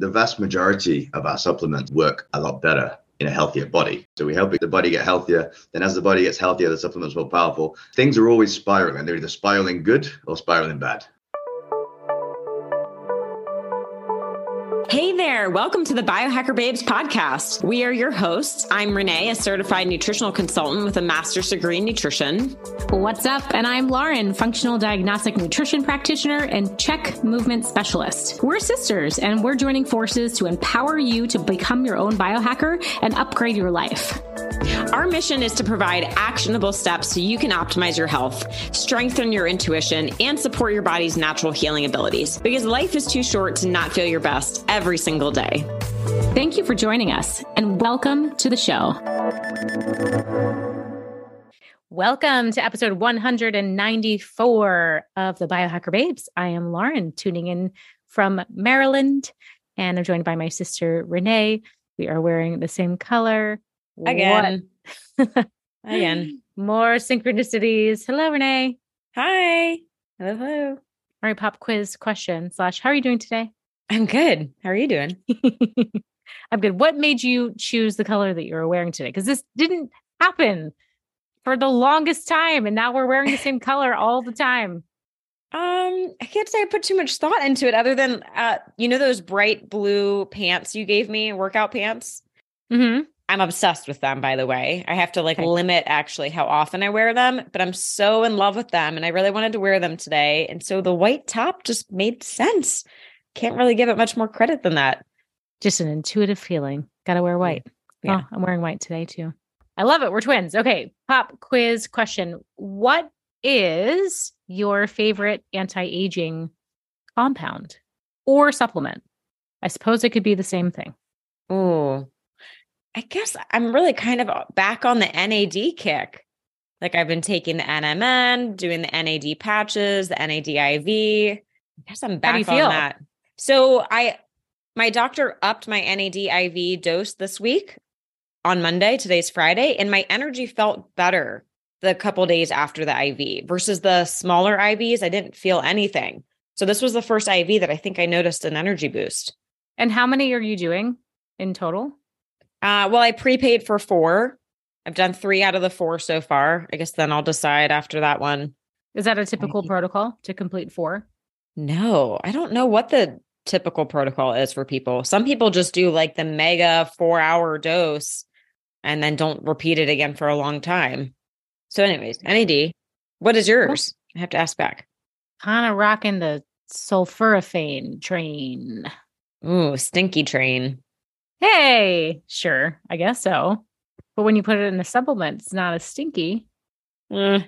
the vast majority of our supplements work a lot better in a healthier body. So we help the body get healthier. Then as the body gets healthier, the supplement's more powerful. Things are always spiraling. They're either spiraling good or spiraling bad. Hey there. Welcome to the Biohacker Babes podcast. We are your hosts. I'm Renee, a certified nutritional consultant with a master's degree in nutrition. What's up? And I'm Lauren, functional diagnostic nutrition practitioner and CHEK movement specialist. We're sisters and we're joining forces to empower you to become your own biohacker and upgrade your life. Our mission is to provide actionable steps so you can optimize your health, strengthen your intuition, and support your body's natural healing abilities because life is too short to not feel your best every single day. Thank you for joining us and welcome to the show. Welcome to episode 194 of the Biohacker Babes. I am Lauren, tuning in from Maryland, and I'm joined by my sister Renee. We are wearing the same color. Again. Again. More synchronicities. Hello, Renee. Hi. Hello, hello. All right, pop quiz question slash, how are you doing today? I'm good. How are you doing? I'm good. What made you choose the color that you were wearing today? Because this didn't happen for the longest time. And now we're wearing the same color all the time. Um, I can't say I put too much thought into it other than uh, you know those bright blue pants you gave me, workout pants? Mm-hmm. I'm obsessed with them, by the way. I have to like okay. limit actually how often I wear them, but I'm so in love with them and I really wanted to wear them today. And so the white top just made sense. Can't really give it much more credit than that. Just an intuitive feeling. Gotta wear white. Mm, yeah. Oh, I'm wearing white today too. I love it. We're twins. Okay. Pop quiz question. What is your favorite anti aging compound or supplement? I suppose it could be the same thing. Oh, I guess I'm really kind of uh, back on the NAD kick. Like I've been taking the NMN, doing the NAD patches, the NAD IV. I guess I'm back on feel? that. So I my doctor upped my NAD IV dose this week on Monday. Today's Friday, and my energy felt better the couple days after the IV versus the smaller IVs. I didn't feel anything. So this was the first IV that I think I noticed an energy boost. And how many are you doing in total? Uh, well, I prepaid for four. I've done three out of the four so far. I guess then I'll decide after that one. Is that a typical protocol to complete four? No, I don't know what the typical protocol is for people. Some people just do like the mega four hour dose and then don't repeat it again for a long time. So, anyways, NAD, what is yours? I have to ask back. Kind of rocking the sulforaphane train. Ooh, stinky train. Hey, sure, I guess so. But when you put it in a supplement, it's not as stinky. Mm.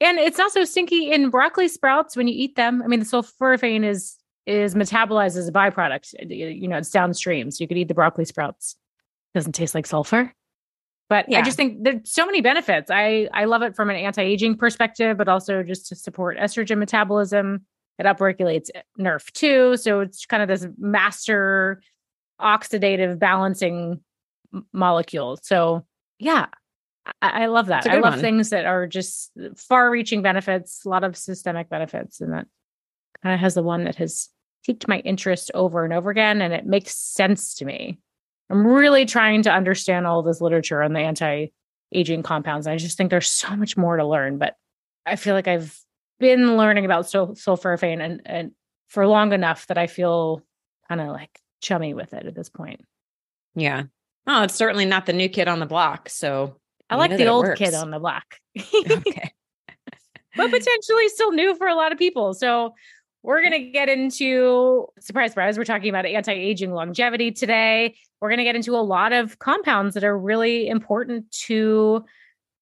And it's not so stinky in broccoli sprouts when you eat them. I mean, the sulforaphane is is metabolized as a byproduct. You know, it's downstream, so you could eat the broccoli sprouts. It doesn't taste like sulfur. But yeah. I just think there's so many benefits. I I love it from an anti-aging perspective, but also just to support estrogen metabolism. It upregulates NRF2, so it's kind of this master oxidative balancing molecule. So yeah, I, I love that. I love one. things that are just far reaching benefits, a lot of systemic benefits. And that kind of has the one that has piqued my interest over and over again. And it makes sense to me. I'm really trying to understand all this literature on the anti aging compounds. And I just think there's so much more to learn, but I feel like I've been learning about sul- sulforaphane and, and for long enough that I feel kind of like chummy with it at this point. Yeah. Oh, it's certainly not the new kid on the block. So I like the old kid on the block. okay. but potentially still new for a lot of people. So we're going to get into surprise, surprise. We're talking about anti aging longevity today. We're going to get into a lot of compounds that are really important to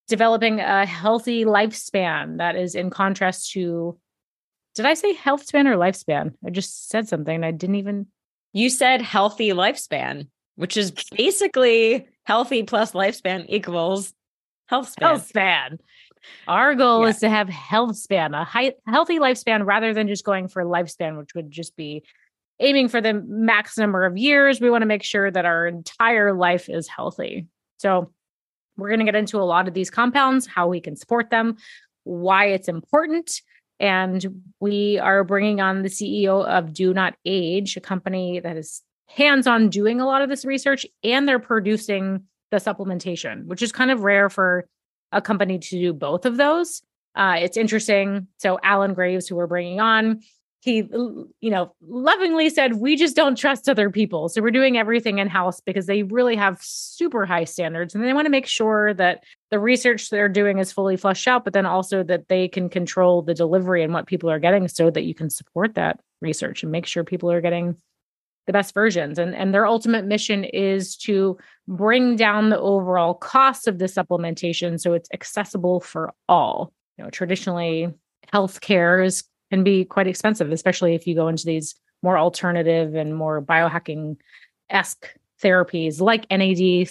developing a healthy lifespan that is in contrast to, did I say health span or lifespan? I just said something I didn't even you said healthy lifespan, which is basically healthy plus lifespan equals health span. Health span. Our goal yeah. is to have health span, a high, healthy lifespan, rather than just going for lifespan, which would just be aiming for the max number of years. We want to make sure that our entire life is healthy. So, we're going to get into a lot of these compounds, how we can support them, why it's important, and we are bringing on the CEO of Do Not Age, a company that is hands on doing a lot of this research and they're producing the supplementation, which is kind of rare for a company to do both of those. Uh, it's interesting. So, Alan Graves, who we're bringing on, he you know lovingly said we just don't trust other people. So we're doing everything in house because they really have super high standards and they want to make sure that the research they're doing is fully fleshed out but then also that they can control the delivery and what people are getting so that you can support that research and make sure people are getting the best versions. And and their ultimate mission is to bring down the overall cost of the supplementation so it's accessible for all. You know traditionally healthcare is can be quite expensive, especially if you go into these more alternative and more biohacking esque therapies like NAD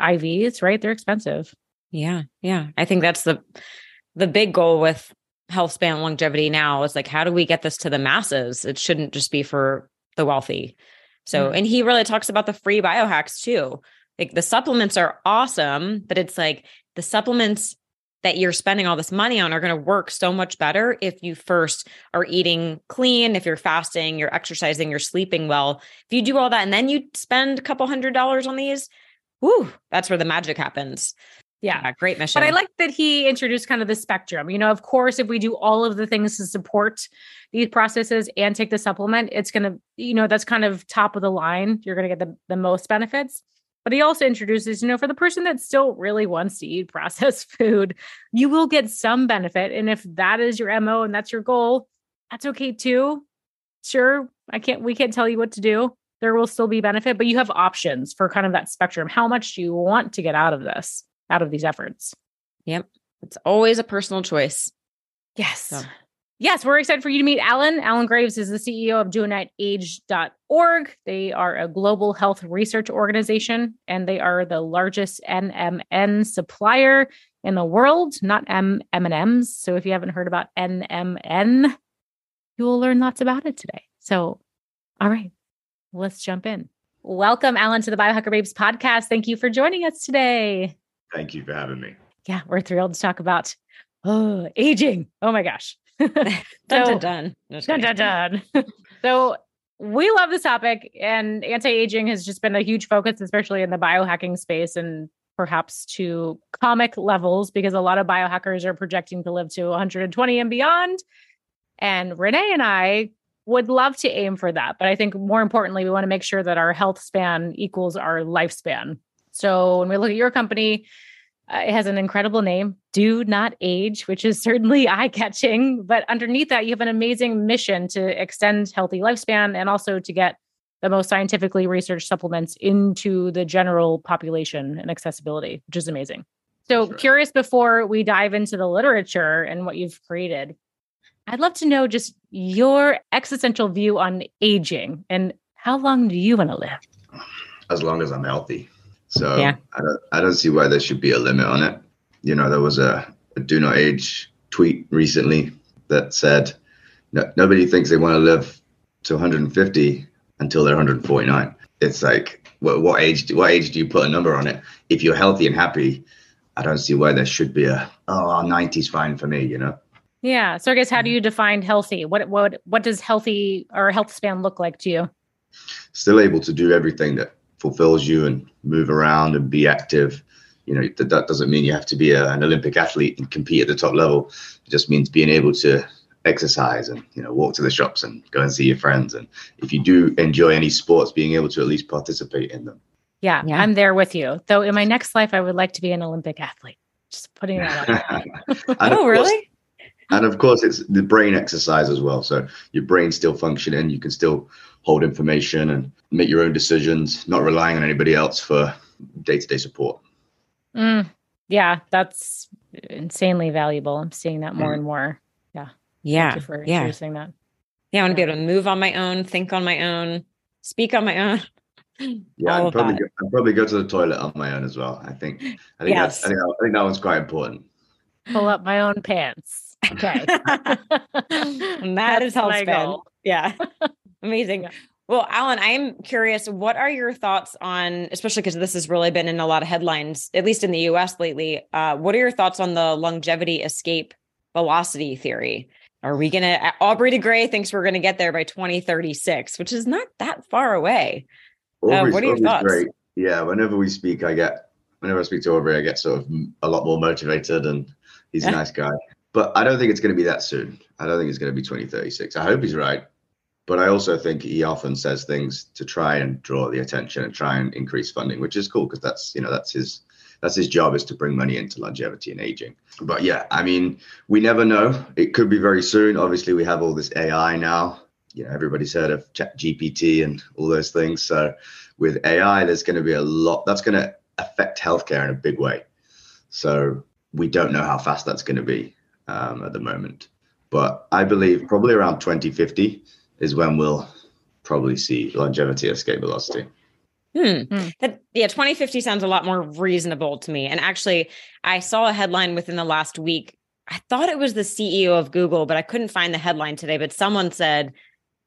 IVs, right? They're expensive. Yeah. Yeah. I think that's the the big goal with health span longevity now is like how do we get this to the masses? It shouldn't just be for the wealthy. So, mm-hmm. and he really talks about the free biohacks too. Like the supplements are awesome, but it's like the supplements that you're spending all this money on are going to work so much better if you first are eating clean, if you're fasting, you're exercising, you're sleeping well. If you do all that and then you spend a couple hundred dollars on these, whoo, that's where the magic happens. Yeah. yeah. great mission. But I like that he introduced kind of the spectrum. You know, of course, if we do all of the things to support these processes and take the supplement, it's going to, you know, that's kind of top of the line. You're going to get the, the most benefits. But he also introduces, you know, for the person that still really wants to eat processed food, you will get some benefit. And if that is your MO and that's your goal, that's okay too. Sure, I can't, we can't tell you what to do. There will still be benefit, but you have options for kind of that spectrum. How much do you want to get out of this, out of these efforts? Yep. It's always a personal choice. Yes. So yes, we're excited for you to meet Alan. Alan Graves is the CEO of DoNotAge.org. They are a global health research organization and they are the largest NMN supplier in the world, not M M&Ms. So if you haven't heard about NMN, you will learn lots about it today. So, all right, let's jump in. Welcome, Alan, to the Biohacker Babes podcast. Thank you for joining us today. Thank you for having me. Yeah, we're thrilled to talk about oh, aging. Oh my gosh. dun, dun, dun. dun, dun, dun. so we love this topic and anti-aging has just been a huge focus, especially in the biohacking space and perhaps to comic levels because a lot of biohackers are projecting to live to 120 and beyond. And Renee and I would love to aim for that. But I think more importantly, we want to make sure that our health span equals our lifespan. So when we look at your company, uh, it has an incredible name, Do Not Age, which is certainly eye catching. But underneath that, you have an amazing mission to extend healthy lifespan and also to get the most scientifically researched supplements into the general population and accessibility, which is amazing. So, sure. curious before we dive into the literature and what you've created, I'd love to know just your existential view on aging and how long do you want to live? As long as I'm healthy. So yeah. I don't I don't see why there should be a limit on it. You know, there was a, a do not age tweet recently that said no, nobody thinks they want to live to 150 until they're 149. It's like what, what age what age do you put a number on it? If you're healthy and happy, I don't see why there should be a oh 90's fine for me, you know. Yeah. So I guess how do you define healthy? What what what does healthy or health span look like to you? Still able to do everything that fulfills you and move around and be active. You know, that, that doesn't mean you have to be a, an Olympic athlete and compete at the top level. It just means being able to exercise and you know walk to the shops and go and see your friends and if you do enjoy any sports being able to at least participate in them yeah, yeah. i'm there with you though in my next life i would like to be an olympic athlete just putting that out there. oh, really and of course it's the brain exercise as well so your brain's still functioning you can still hold information and make your own decisions not relying on anybody else for day-to-day support mm, yeah that's insanely valuable i'm seeing that more mm. and more yeah yeah for yeah. introducing that yeah i want to yeah. be able to move on my own think on my own speak on my own yeah, I'd probably, go, I'd probably go to the toilet on my own as well. I think. I think, yes. I think, I think that one's quite important. Pull up my own pants. Okay. that is health span. Yeah. Amazing. Well, Alan, I'm curious, what are your thoughts on, especially because this has really been in a lot of headlines, at least in the US lately? Uh, what are your thoughts on the longevity escape velocity theory? are we gonna Aubrey de Grey thinks we're gonna get there by 2036, which is not that far away. Uh, what are your thoughts? Great. Yeah, whenever we speak, I get whenever I speak to Aubrey, I get sort of a lot more motivated, and he's a nice guy. But I don't think it's going to be that soon. I don't think it's going to be 2036. I hope he's right, but I also think he often says things to try and draw the attention and try and increase funding, which is cool because that's you know that's his that's his job is to bring money into longevity and aging. But yeah, I mean, we never know. It could be very soon. Obviously, we have all this AI now. You know, everybody's heard of Chat GPT and all those things. So with AI, there's going to be a lot that's going to affect healthcare in a big way. So we don't know how fast that's going to be um, at the moment. But I believe probably around 2050 is when we'll probably see longevity escape velocity. Hmm. hmm. That yeah, 2050 sounds a lot more reasonable to me. And actually, I saw a headline within the last week. I thought it was the CEO of Google, but I couldn't find the headline today. But someone said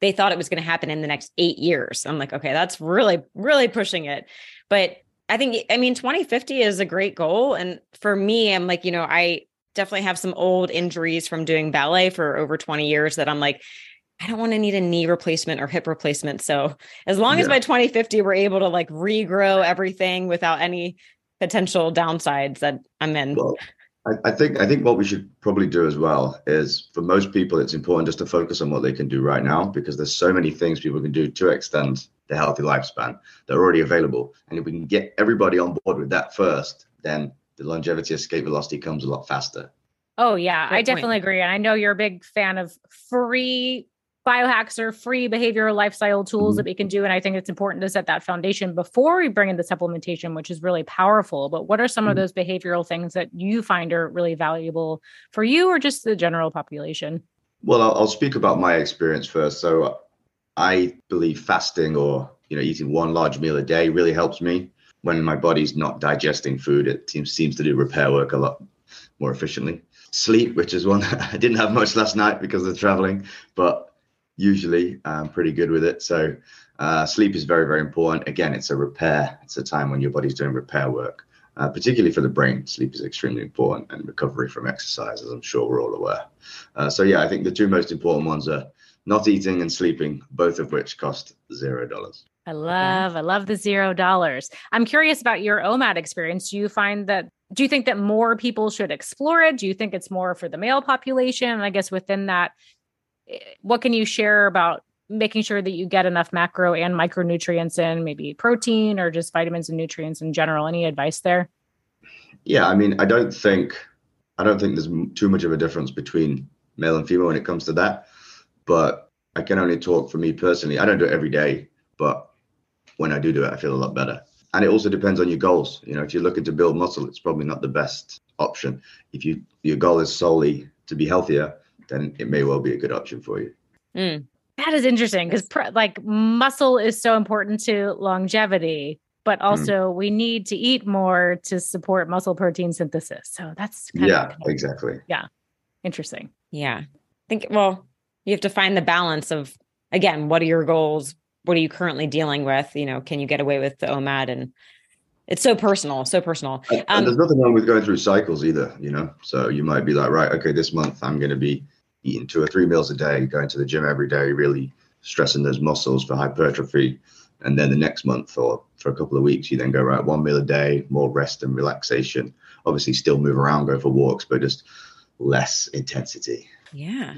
they thought it was going to happen in the next eight years. I'm like, okay, that's really, really pushing it. But I think, I mean, 2050 is a great goal. And for me, I'm like, you know, I definitely have some old injuries from doing ballet for over 20 years that I'm like, I don't want to need a knee replacement or hip replacement. So as long yeah. as by 2050 we're able to like regrow everything without any potential downsides that I'm in. Well, I, I, think I think what we should probably do as well is for most people it's important just to focus on what they can do right now because there's so many things people can do to extend their healthy lifespan that are already available. And if we can get everybody on board with that first, then the longevity escape velocity comes a lot faster. Oh yeah, Great I definitely point. agree. And I know you're a big fan of free biohacks or free behavioral lifestyle tools mm-hmm. that we can do. And I think it's important to set that foundation before we bring in the supplementation, which is really powerful. But what are some mm-hmm. of those behavioral things that you find are really valuable for you or just the general population? Well, I'll, I'll speak about my experience first. So I believe fasting or you know eating one large meal a day really helps me when my body's not digesting food. It seems seems to do repair work a lot more efficiently. Sleep, which is one I didn't have much last night because of traveling, but usually I'm pretty good with it. So uh, sleep is very, very important. Again, it's a repair. It's a time when your body's doing repair work, uh, particularly for the brain. Sleep is extremely important and recovery from exercise, as I'm sure we're all aware. Uh, so yeah, I think the two most important ones are not eating and sleeping, both of which cost zero dollars. I love, I love the zero dollars. I'm curious about your OMAD experience. Do you find that do you think that more people should explore it? Do you think it's more for the male population? And I guess within that, what can you share about making sure that you get enough macro and micronutrients in, maybe protein or just vitamins and nutrients in general? Any advice there? Yeah, I mean, I don't think I don't think there's too much of a difference between male and female when it comes to that. But I can only talk for me personally. I don't do it every day, but when I do do it, I feel a lot better. And it also depends on your goals. You know, if you're looking to build muscle, it's probably not the best option. If you your goal is solely to be healthier, then it may well be a good option for you. Mm. That is interesting because pr- like muscle is so important to longevity, but hmm. also mm. we need to eat more to support muscle protein synthesis. So that's yeah, of, exactly. Yeah, interesting. Yeah, I think well, you have to find the balance of again, what are your goals? What are you currently dealing with? You know, can you get away with the OMAD and it's so personal, so personal. Um, and there's nothing wrong with going through cycles either, you know. So you might be like, right, okay, this month I'm going to be eating two or three meals a day, going to the gym every day, really stressing those muscles for hypertrophy. And then the next month or for a couple of weeks, you then go right one meal a day, more rest and relaxation. Obviously, still move around, go for walks, but just less intensity. Yeah.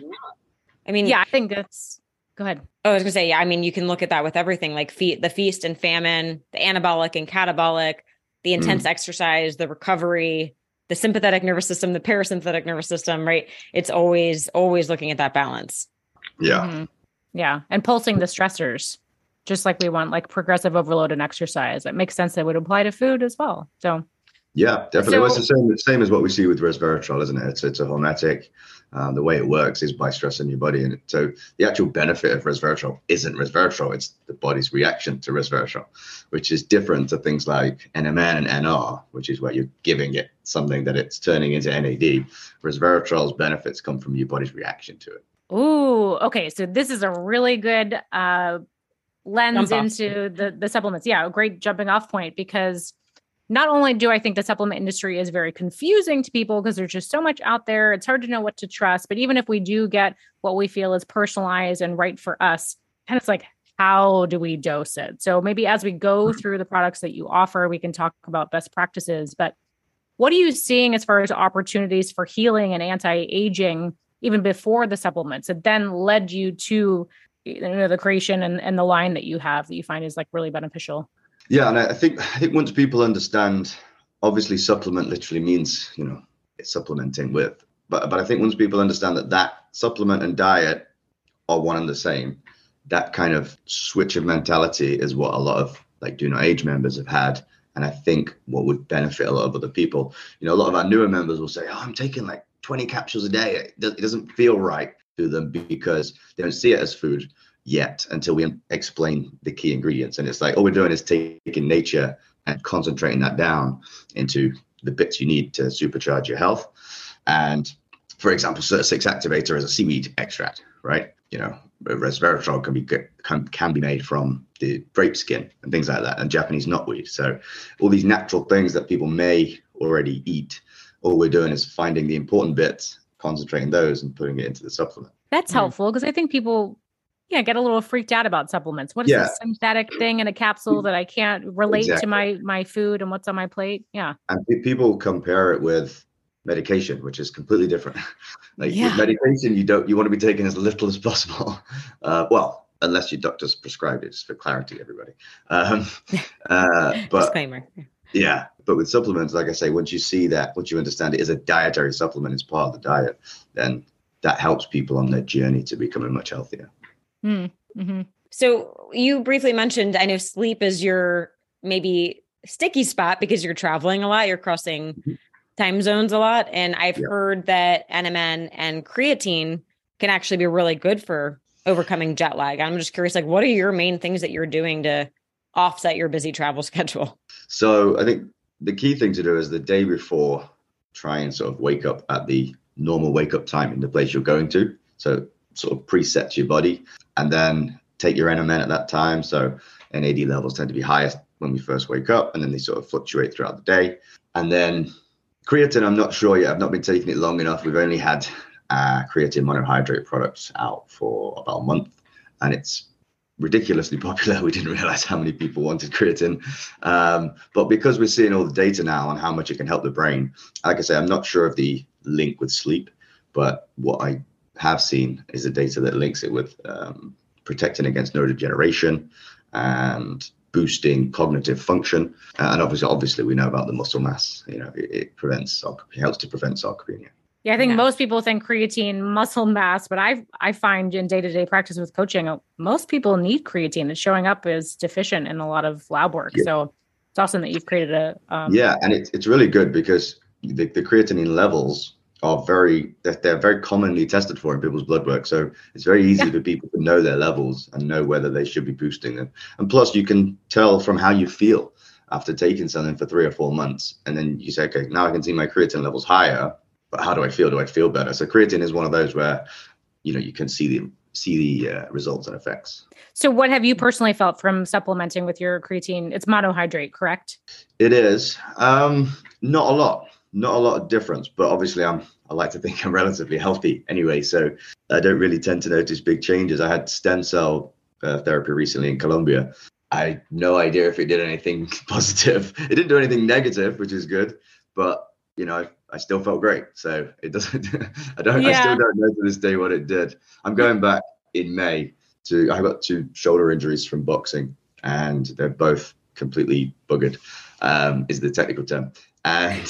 I mean, yeah, I think that's. Go ahead. Oh, I was gonna say, yeah. I mean, you can look at that with everything, like feet, the feast and famine, the anabolic and catabolic, the intense mm. exercise, the recovery, the sympathetic nervous system, the parasympathetic nervous system, right? It's always, always looking at that balance. Yeah. Mm-hmm. Yeah. And pulsing the stressors, just like we want like progressive overload and exercise. It makes sense that would apply to food as well. So yeah, definitely. So, well, it's the same, same as what we see with resveratrol, isn't it? It's, it's a hormetic. Um, the way it works is by stressing your body. And so the actual benefit of resveratrol isn't resveratrol, it's the body's reaction to resveratrol, which is different to things like NMN and NR, which is where you're giving it something that it's turning into NAD. Resveratrol's benefits come from your body's reaction to it. Ooh, okay. So this is a really good uh, lens into the, the supplements. Yeah, a great jumping off point because not only do I think the supplement industry is very confusing to people because there's just so much out there, it's hard to know what to trust. But even if we do get what we feel is personalized and right for us, and it's like, how do we dose it? So maybe as we go mm-hmm. through the products that you offer, we can talk about best practices. But what are you seeing as far as opportunities for healing and anti-aging even before the supplements that then led you to you know, the creation and, and the line that you have that you find is like really beneficial? Yeah, and I think I think once people understand, obviously supplement literally means you know it's supplementing with, but but I think once people understand that that supplement and diet are one and the same, that kind of switch of mentality is what a lot of like do not age members have had and i think what would benefit a lot of other people. You know a lot of our newer members will say oh i'm taking like 20 capsules a day. It doesn't feel right to them because they don't see it as food yet until we explain the key ingredients and it's like all we're doing is taking nature and concentrating that down into the bits you need to supercharge your health and for example SIRT6 activator is a seaweed extract right you know resveratrol can be can, can be made from the grape skin and things like that, and Japanese knotweed. So all these natural things that people may already eat, all we're doing is finding the important bits, concentrating those, and putting it into the supplement. That's mm helpful because I think people, yeah, get a little freaked out about supplements. What is yeah. this synthetic thing in a capsule that I can't relate exactly. to my my food and what's on my plate? Yeah, and people compare it with medication, which is completely different. like yeah. medication, you don't you want to be taking as little as possible. Uh, well, unless your doctor's prescribed it, just for clarity, everybody. Um, uh, but disclaimer. Yeah, but with supplements, like I say, once you see that, once you understand it is a dietary supplement, it's part of the diet, then that helps people on their journey to becoming much healthier. Mm, mm-hmm. So you briefly mentioned, I know sleep is your maybe sticky spot because you're traveling a lot, you're crossing mm-hmm time zones a lot. And I've yeah. heard that NMN and creatine can actually be really good for overcoming jet lag. I'm just curious, like, what are your main things that you're doing to offset your busy travel schedule? So I think the key thing to do is the day before, try and sort of wake up at the normal wake up time in the place you're going to. So sort of preset your body and then take your NMN at that time. So NAD levels tend to be highest when we first wake up and then they sort of fluctuate throughout the day. And then Creatine, I'm not sure yet. I've not been taking it long enough. We've only had uh, creatine monohydrate products out for about a month, and it's ridiculously popular. We didn't realize how many people wanted creatine. Um, but because we're seeing all the data now on how much it can help the brain, like I say, I'm not sure of the link with sleep, but what I have seen is the data that links it with um, protecting against neurodegeneration and boosting cognitive function. Uh, and obviously, obviously, we know about the muscle mass. You know, it, it prevents, it helps to prevent sarcopenia. Yeah, I think yeah. most people think creatine muscle mass, but I I find in day to day practice with coaching, uh, most people need creatine. It's showing up as deficient in a lot of lab work. Yeah. So it's awesome that you've created a. Um, yeah, and it's it's really good because the, the creatinine levels are very they're, they're, very commonly tested for in people's blood work. So it's very easy yeah. for people to know their levels and know whether they should be boosting them. And plus you can tell from how you feel after taking something for three or four months. And then you say okay now i can see my creatine levels higher but how do i feel? Do i feel better? So creatine is one of those where you know you can see the see the uh, results and effects. So what have you personally felt from supplementing with your creatine? It's monohydrate correct? It is. Um not a lot not a lot of difference, but obviously I'm I like to think I'm relatively healthy anyway, so I don't really tend to notice big changes. I had stem cell uh, therapy recently in Colombia. I no idea if it did anything positive. It didn't do anything negative, which is good, but you know, I still felt great. So it doesn't. I don't. Yeah. I still don't know to this day what it did. I'm going back in May to. I got two shoulder injuries from boxing, and they're both completely buggered. Um, is the technical term and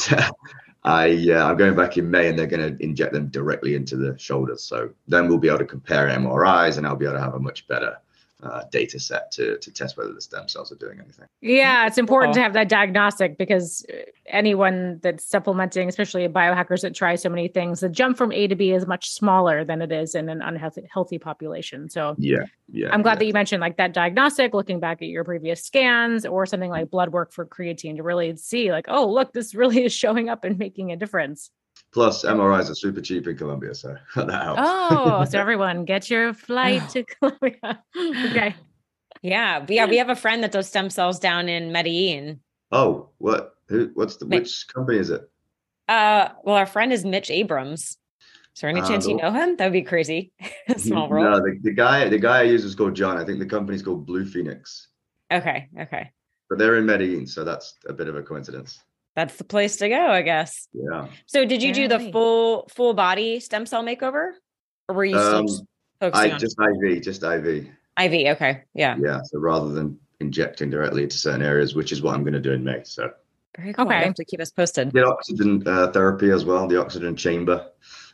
I uh, I'm going back in May, and they're going to inject them directly into the shoulders. So then we'll be able to compare MRIs, and I'll be able to have a much better uh, data set to to test whether the stem cells are doing anything. Yeah, it's important to have that diagnostic because uh, anyone that's supplementing, especially biohackers that try so many things, the jump from A to B is much smaller than it is in an unhealthy healthy population. So yeah, yeah. I'm glad yeah. that you mentioned like that diagnostic, looking back at your previous scans or something like blood work for creatine to really see like, oh, look, this really is showing up and making a difference. Plus, MRIs are super cheap in Colombia, so that helps. Oh, so everyone get your flight to Colombia. okay. Yeah, yeah. We have a friend that does stem cells down in Medellin, Oh, what? Who? What's the? Which company is it? Uh, well, our friend is Mitch Abrams. Is there any Uh, chance you know him? That would be crazy. Small world. No, the, the guy the guy I use is called John. I think the company's called Blue Phoenix, Okay, okay. but they're in Medellin, so that's a bit of a coincidence. That's the place to go, I guess. Yeah. So, did you do the full full body stem cell makeover, or were you Um, just focusing I on just IV, just IV. IV? Okay, yeah, Yeah. So rather than injecting directly into certain areas, which is what I'm going to do in May. So very cool. You Okay. have to keep us posted. the oxygen uh, therapy as well, the oxygen chamber.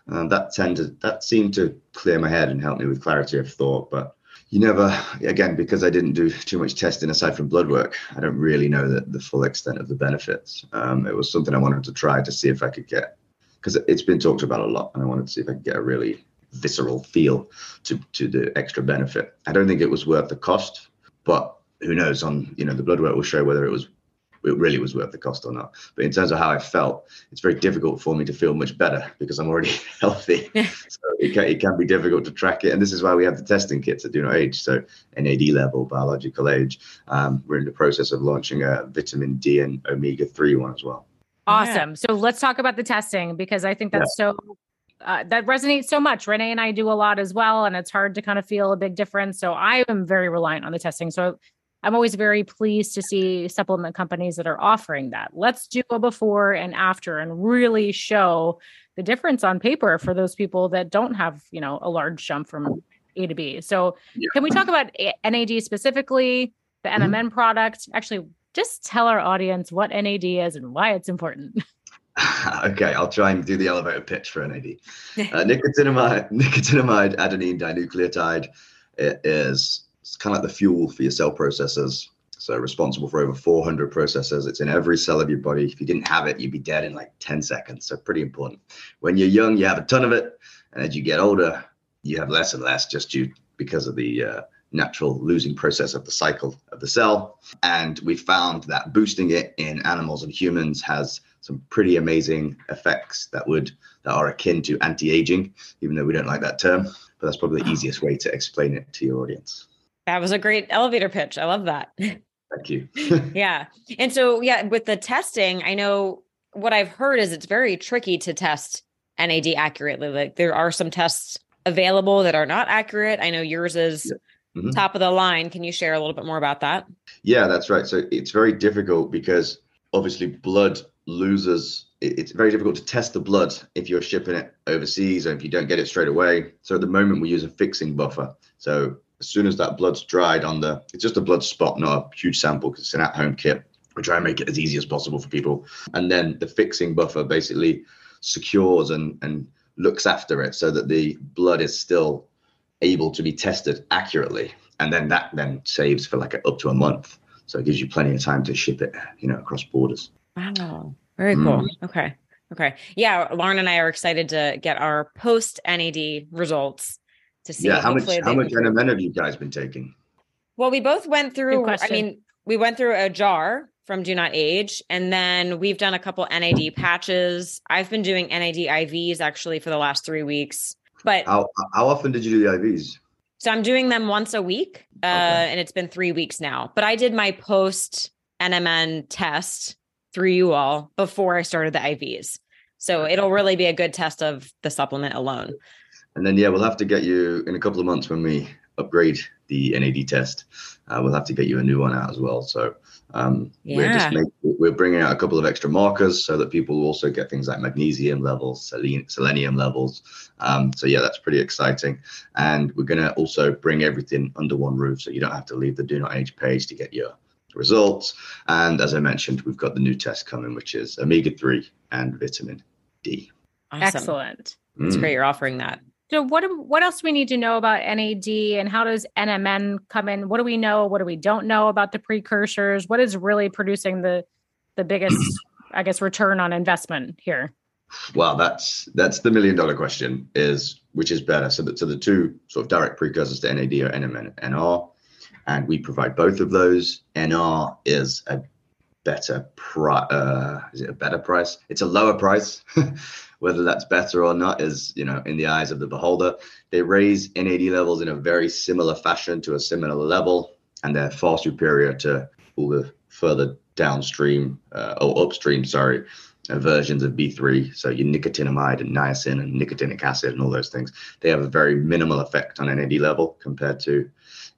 Um, that tended that seemed to clear my head and help me with clarity of thought. But you never, again, because I didn't do too much testing aside from blood work, I don't really know the, the full extent of the benefits. Um, it was something I wanted to try to see if I could get, because it's been talked about a lot, and I wanted to see if I could get a really visceral feel to to the extra benefit. I don't think it was worth the cost, but who knows? On you know, the blood work will show whether it was it really was worth the cost or not. But in terms of how I felt, it's very difficult for me to feel much better because I'm already healthy. so it can, it can be difficult to track it. And this is why we have the testing kits at Do Not Age. So NAD level, biological age. Um, we're in the process of launching a vitamin D and omega 3 one as well. Awesome. So let's talk about the testing because I think that's so uh, that resonates so much. Renee and I do a lot as well, and it's hard to kind of feel a big difference. So I am very reliant on the testing. So I'm always very pleased to see supplement companies that are offering that. Let's do a before and after and really show the difference on paper for those people that don't have, you know, a large jump from A to B. So Yeah. can we talk about NAD specifically, the. NMN product? Actually, just tell our audience what NAD is and why it's important. okay, I'll try and do the elevator pitch for NAD. Uh, nicotinamide, nicotinamide adenine dinucleotide it is it's kind of like the fuel for your cell processors. So responsible for over 400 processors. It's in every cell of your body. If you didn't have it, you'd be dead in like 10 seconds. So pretty important. When you're young, you have a ton of it, and as you get older, you have less and less just due because of the uh, natural losing process of the cycle of the cell. And we found that boosting it in animals and humans has some pretty amazing effects that would that are akin to anti-aging, even though we don't like that term. But that's probably the easiest way to explain it to your audience. That was a great elevator pitch. I love that. Thank you. yeah. And so, yeah, with the testing, I know what I've heard is it's very tricky to test NAD accurately. Like there are some tests available that are not accurate. I know yours is Mhm. top of the line. Can you share a little bit more about that? Yeah, that's right. So it's very difficult because obviously blood loses. It's very difficult to test the blood if you're shipping it overseas or if you don't get it straight away. So at the moment we use a fixing buffer. So as soon as that blood's dried on the, it's just a blood spot, not a huge sample because it's an at-home kit. We try and make it as easy as possible for people. And then the fixing buffer basically secures and and looks after it so that the blood is still able to be tested accurately. And then that then saves for like a, up to a month. So it gives you plenty of time to ship it, you know, across borders. Wow. Very cool. Mm. Okay. Okay. Yeah. Lauren and I are excited to get our post NAD results to see. yeah. How much how much. NMN have you guys been taking? Well, we both went through, I mean, we went through a jar from Do Not Age, and then we've done a couple NAD patches. I've been doing NAD IVs actually for the last three weeks. But How how often did you do the IVs? so I'm doing them once a week, uh, Okay. and it's been three weeks now. But I did my post NMN test through you all before I started the IVs. So it'll really be a good test of the supplement alone. And then yeah, we'll have to get you in a couple of months when we upgrade the NAD test. Uh, we'll have to get you a new one out as well. So um, we're just Yeah. make, we're bringing out a couple of extra markers so that people will also get things like magnesium levels, selen- selenium levels. Um, so yeah, that's pretty exciting. And we're going to also bring everything under one roof, so you don't have to leave the Do Not Age page to get your results. And as I mentioned, we've got the new test coming, which is omega three and vitamin D. Awesome. Excellent. It's Mm. great you're offering that. So what what else do we need to know about NAD and how does NMN come in? What do we know? What do we don't know about the precursors? What is really producing the the biggest, I guess, return on investment here? Well, that's that's the million dollar question: is which is better? So, that so the two sort of direct precursors to NAD are NMN and NR, and we provide both of those. NR is a better price. Uh, is it a better price? It's a lower price. Whether that's better or not is, you know, in the eyes of the beholder. They raise NAD levels in a very similar fashion to a similar level, and they're far superior to all the further downstream uh, or upstream, sorry, uh, versions of B3. So your nicotinamide and niacin and nicotinic acid and all those things, they have a very minimal effect on NAD level compared to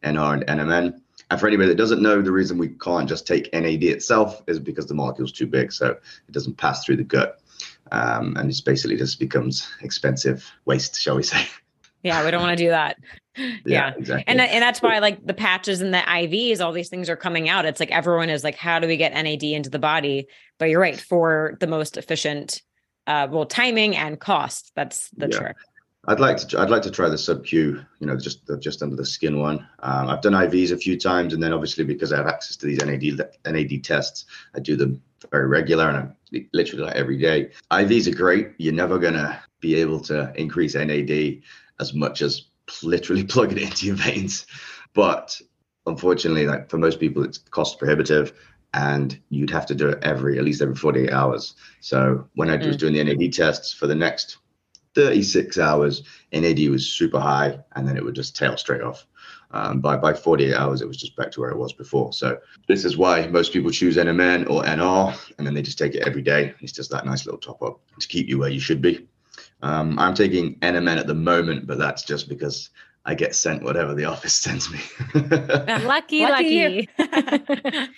NR and NMN. And for anybody that doesn't know, the reason we can't just take NAD itself is because the molecule's too big, so it doesn't pass through the gut, um, and it's basically just becomes expensive waste, shall we say? Yeah, we don't want to do that. Yeah, yeah. exactly. And and that's why like the patches and the IVs, all these things are coming out. It's like everyone is like, how do we get NAD into the body? But you're right for the most efficient, uh, well, timing and cost. That's the Yeah. trick. I'd like to. I'd like to try the sub Q. You know, just just under the skin one. Um, I've done IVs a few times, and then obviously because I have access to these NAD NAD tests, I do them very regular, and I'm literally like every day. IVs are great. You're never gonna be able to increase NAD as much as literally plugging it into your veins, but unfortunately, like for most people, it's cost prohibitive. And you'd have to do it every, at least every 48 hours. So when I was doing the NAD tests for the next 36 hours, NAD was super high, and then it would just tail straight off. Um, by by 48 hours, it was just back to where it was before. So this is why most people choose NMN or NR, and then they just take it every day. It's just that nice little top up to keep you where you should be. Um, I'm taking NMN at the moment, but that's just because I get sent whatever the office sends me. Uh, lucky, Lucky lucky.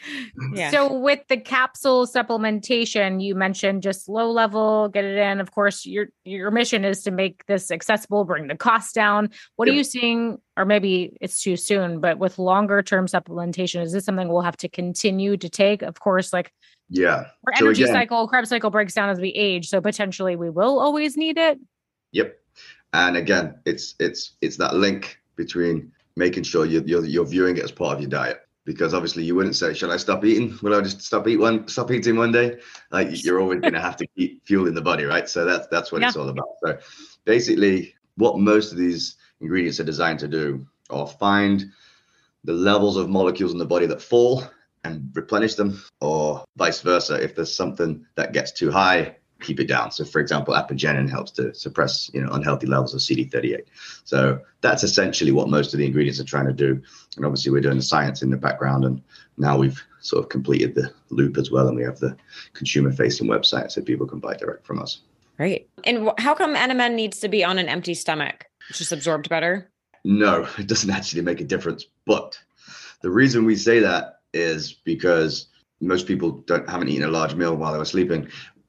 yeah. So with the capsule supplementation, you mentioned just low level, get it in. Of course, your your mission is to make this accessible, bring the cost down. What are you seeing? Or maybe it's too soon, but with longer term supplementation, is this something we'll have to continue to take? Of course, like yeah. our So energy again- cycle, Krebs cycle breaks down as we age. So potentially we will always need it. Yep. And again, it's it's it's that link between making sure you're you're, you're viewing it as part of your diet. Because obviously you wouldn't say, "Shall I stop eating? Will I just stop eat one stop eating one day?" Like you're always going to have to keep fueling the body, right? So that's that's what it's all about. So basically, what most of these ingredients are designed to do are find the levels of molecules in the body that fall and replenish them, or vice versa. If there's something that gets too high, keep it down. So, for example, apigenin helps to suppress you know unhealthy levels of CD38. So that's essentially what most of the ingredients are trying to do. And obviously, we're doing the science in the background, and now we've sort of completed the loop as well, and we have the consumer-facing website so people can buy direct from us. Great. And how come NMN needs to be on an empty stomach? It's just absorbed better. No, it doesn't actually make a difference. But the reason we say that is because most people don't haven't eaten a large meal while they were sleeping.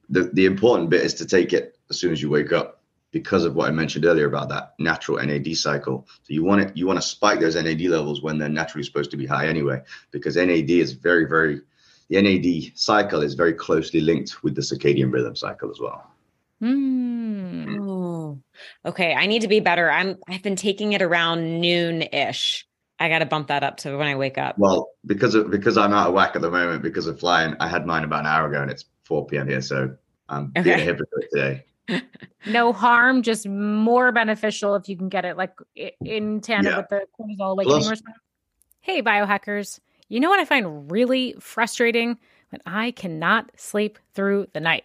The the important bit is to take it as soon as you wake up because of what I mentioned earlier about that natural NAD cycle. So you want it you want to spike those NAD levels when they're naturally supposed to be high anyway, because NAD is very, very the NAD cycle is very closely linked with the circadian rhythm cycle as well. Hmm. Oh, okay. I need to be better. I'm. I've been taking it around noon ish. I got to bump that up to when I wake up. Well, because of because I'm out of whack at the moment because of flying, I had mine about an hour ago and it's 4 p.m. here, so I'm being a hypocrite today. No harm, just more beneficial if you can get it like in tandem Yeah. with the cortisol awakening Plus- response. Hey, biohackers. You know what I find really frustrating? When I cannot sleep through the night.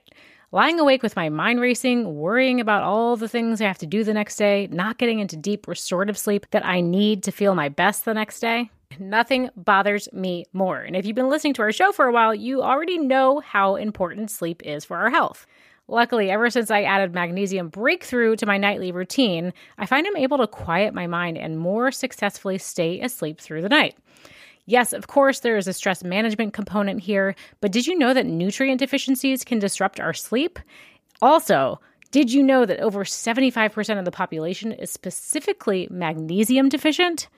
Lying awake with my mind racing, worrying about all the things I have to do the next day, not getting into deep restorative sleep that I need to feel my best the next day. Nothing bothers me more. And if you've been listening to our show for a while, you already know how important sleep is for our health. Luckily, ever since I added magnesium breakthrough to my nightly routine, I find I'm able to quiet my mind and more successfully stay asleep through the night. Yes, of course, there is a stress management component here, but did you know that nutrient deficiencies can disrupt our sleep? Also, did you know that over 75% of the population is specifically magnesium deficient?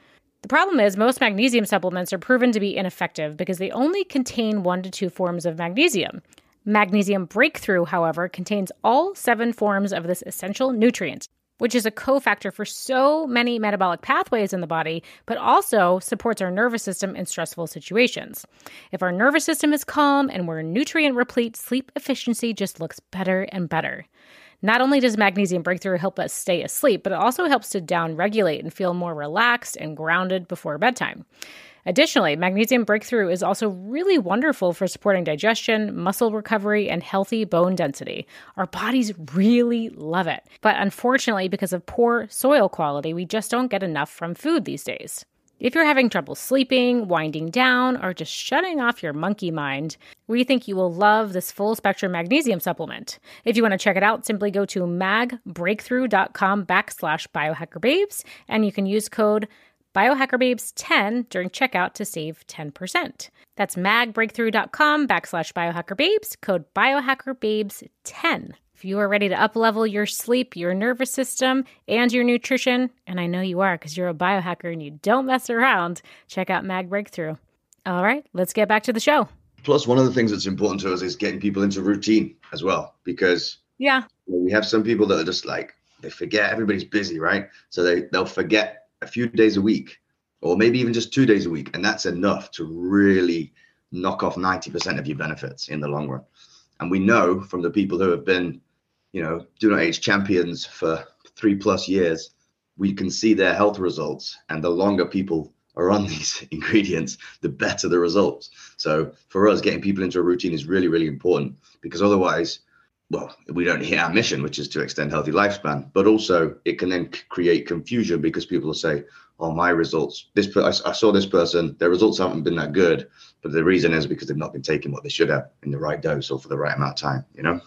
The problem is, most magnesium supplements are proven to be ineffective because they only contain one to two forms of magnesium. Magnesium Breakthrough, however, contains all seven forms of this essential nutrient, which is a cofactor for so many metabolic pathways in the body, but also supports our nervous system in stressful situations. If our nervous system is calm and we're nutrient replete, sleep efficiency just looks better and better. Not only does magnesium breakthrough help us stay asleep, but it also helps to down regulate and feel more relaxed and grounded before bedtime. Additionally, magnesium breakthrough is also really wonderful for supporting digestion, muscle recovery, and healthy bone density. Our bodies really love it. But unfortunately, because of poor soil quality, we just don't get enough from food these days. If you're having trouble sleeping, winding down, or just shutting off your monkey mind, we think you will love this full spectrum magnesium supplement. If you want to check it out, simply go to magbreakthrough.com backslash biohackerbabes and you can use code biohackerbabes10 during checkout to save 10%. That's magbreakthrough.com backslash biohackerbabes, code biohackerbabes10. If you are ready to uplevel your sleep, your nervous system, and your nutrition, and I know you are because you're a biohacker and you don't mess around, check out Mag Breakthrough. All right, let's get back to the show. Plus, one of the things that's important to us is getting people into routine as well, because yeah, we have some people that are just like they forget everybody's busy, right? So they they'll forget a few days a week, or maybe even just two days a week, and that's enough to really knock off ninety percent of your benefits in the long run. And we know from the people who have been you know, do not age champions for three plus years, we can see their health results. And the longer people are on these ingredients, the better the results. So for us, getting people into a routine is really, really important because otherwise, well, we don't hit our mission, which is to extend healthy lifespan. But also, it can then create confusion because people will say, "Oh, my results. This I, I saw this person. Their results haven't been that good, but the reason is because they've not been taking what they should have in the right dose or for the right amount of time." You know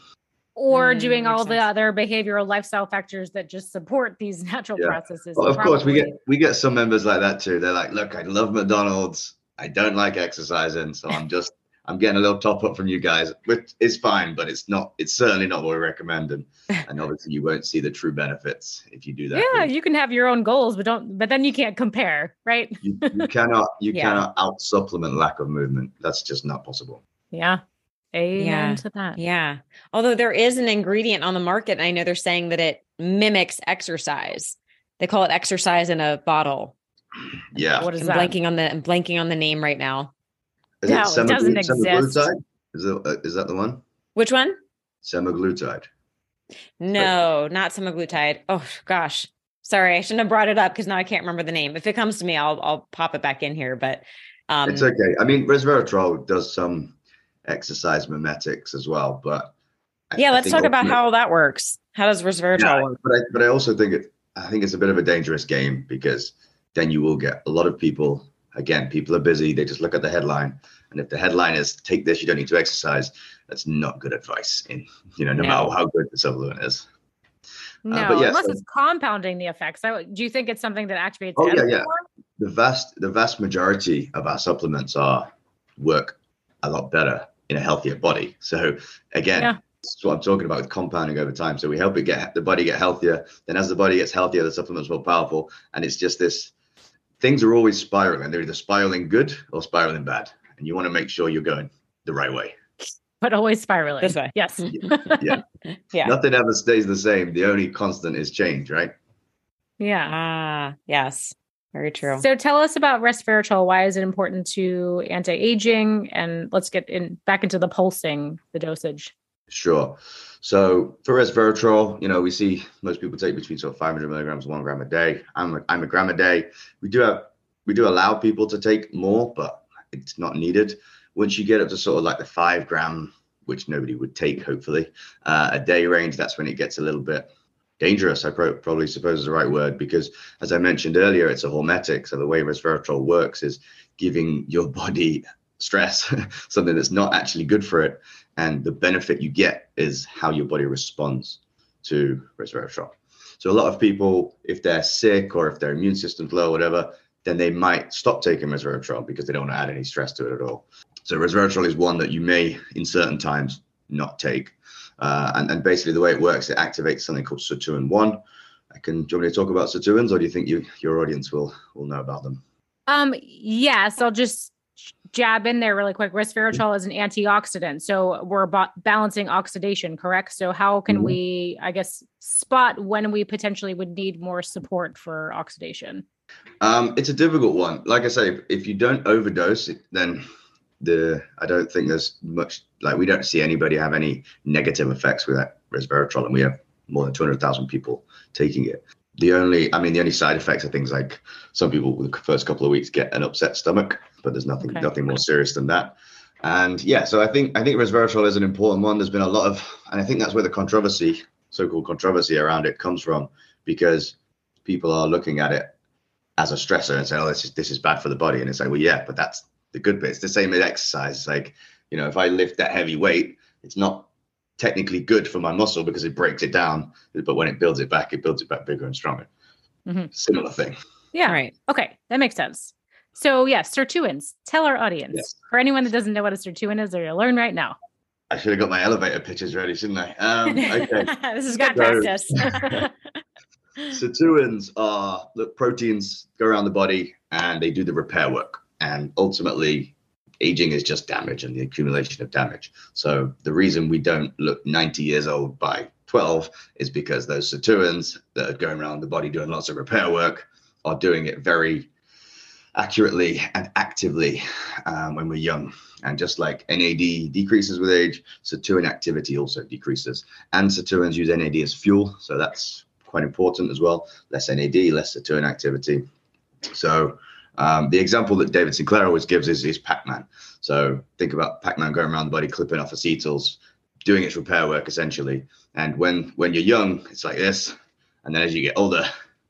or mm, doing all the other behavioral lifestyle factors that just support these natural yeah. processes. Well, of probably. course, we get we get some members like that too. They're like, "Look, I love McDonald's. I don't like exercising, so I'm just I'm getting a little top up from you guys, which is fine, but it's not. It's certainly not what we recommend, and and obviously you won't see the true benefits if you do that. Yeah, you can have your own goals, but don't. But then you can't compare, right? you, you cannot you yeah. cannot out supplement lack of movement. That's just not possible. Yeah, Amen yeah. to that. Yeah. Although there is an ingredient on the market, and I know they're saying that it mimics exercise. They call it exercise in a bottle. Yeah. What is I'm that? blanking on the I'm blanking on the name right now. Is no, it, it doesn't exist. Is, it, uh, is that the one? Which one? Semaglutide. No, not semaglutide. Oh gosh. Sorry, I shouldn't have brought it up because now I can't remember the name. If it comes to me, I'll I'll pop it back in here. But um, it's okay. I mean, resveratrol does some exercise mimetics as well. But yeah, I, let's I talk about how that works. How does resveratrol yeah, work? But I, but I also think it, I think it's a bit of a dangerous game because then you will get a lot of people. Again, people are busy. They just look at the headline, and if the headline is "Take this, you don't need to exercise," that's not good advice. In you know, no, no. matter how good the supplement is. Uh, no, uh, yeah, unless so, it's compounding the effects. Do you think it's something that activates? Oh yeah, yeah. The vast, the vast majority of our supplements are work a lot better in a healthier body. So again, yeah. that's what I'm talking about with compounding over time. So we help it get the body get healthier. Then as the body gets healthier, the supplement's more powerful. And it's just this things are always spiraling. They're either spiraling good or spiraling bad. And you want to make sure you're going the right way. But always spiraling. This way. Yes. yeah. yeah. yeah. Nothing ever stays the same. The only constant is change, right? Yeah. Ah, yes. Very true. So tell us about resveratrol. Why is it important to anti-aging? And let's get in back into the pulsing, the dosage. Sure. So for resveratrol, you know, we see most people take between sort of 500 milligrams, one gram a day. I'm a, I'm a gram a day. We do have we do allow people to take more, but it's not needed. Once you get up to sort of like the five gram, which nobody would take, hopefully, uh, a day range, that's when it gets a little bit dangerous, I pro- probably suppose is the right word, because as I mentioned earlier, it's a hormetic. So the way resveratrol works is giving your body stress, something that's not actually good for it. And the benefit you get is how your body responds to resveratrol. So a lot of people, if they're sick or if their immune system's low, or whatever, then they might stop taking resveratrol because they don't want to add any stress to it at all. So resveratrol is one that you may, in certain times, not take. Uh, and, and basically, the way it works, it activates something called sirtuin one. I can. Do you want me to talk about sirtuins, or do you think you, your audience will will know about them? Um. Yes, I'll just jab in there really quick. Resveratrol is an antioxidant, so we're ba- balancing oxidation, correct? So how can mm-hmm. we, I guess, spot when we potentially would need more support for oxidation? Um, it's a difficult one. Like I say, if you don't overdose, then the I don't think there's much like we don't see anybody have any negative effects with that resveratrol, and we have more than 200,000 people taking it. The only, I mean, the only side effects are things like some people with the first couple of weeks get an upset stomach, but there's nothing okay. nothing more serious than that. And yeah, so I think I think resveratrol is an important one. There's been a lot of, and I think that's where the controversy, so-called controversy around it, comes from, because people are looking at it as a stressor and say, oh, this is this is bad for the body. And it's like, well, yeah, but that's the good bit. It's the same as exercise. It's like, you know, if I lift that heavy weight, it's not technically good for my muscle because it breaks it down. But when it builds it back, it builds it back bigger and stronger. Mhm. Similar thing. Yeah. Right. Okay, that makes sense. So yeah, sirtuins. Tell our audience. Yes. For anyone that doesn't know what a sirtuin is, they're gonna learn right now. I should have got my elevator pitches ready, shouldn't I? Um, okay. this is Got good So- practice. Sirtuins are the proteins go around the body and they do the repair work. And ultimately, aging is just damage and the accumulation of damage. So the reason we don't look 90 years old by 12 is because those sirtuins that are going around the body doing lots of repair work are doing it very accurately and actively um, when we're young. And just like NAD decreases with age, sirtuin activity also decreases. And sirtuins use NAD as fuel, so that's quite important as well. Less NAD, less sirtuin activity. So um, the example that David Sinclair always gives is, is Pac-Man. So think about Pac-Man going around the body, clipping off acetyls, doing its repair work essentially. And when when you're young, it's like this, and then as you get older,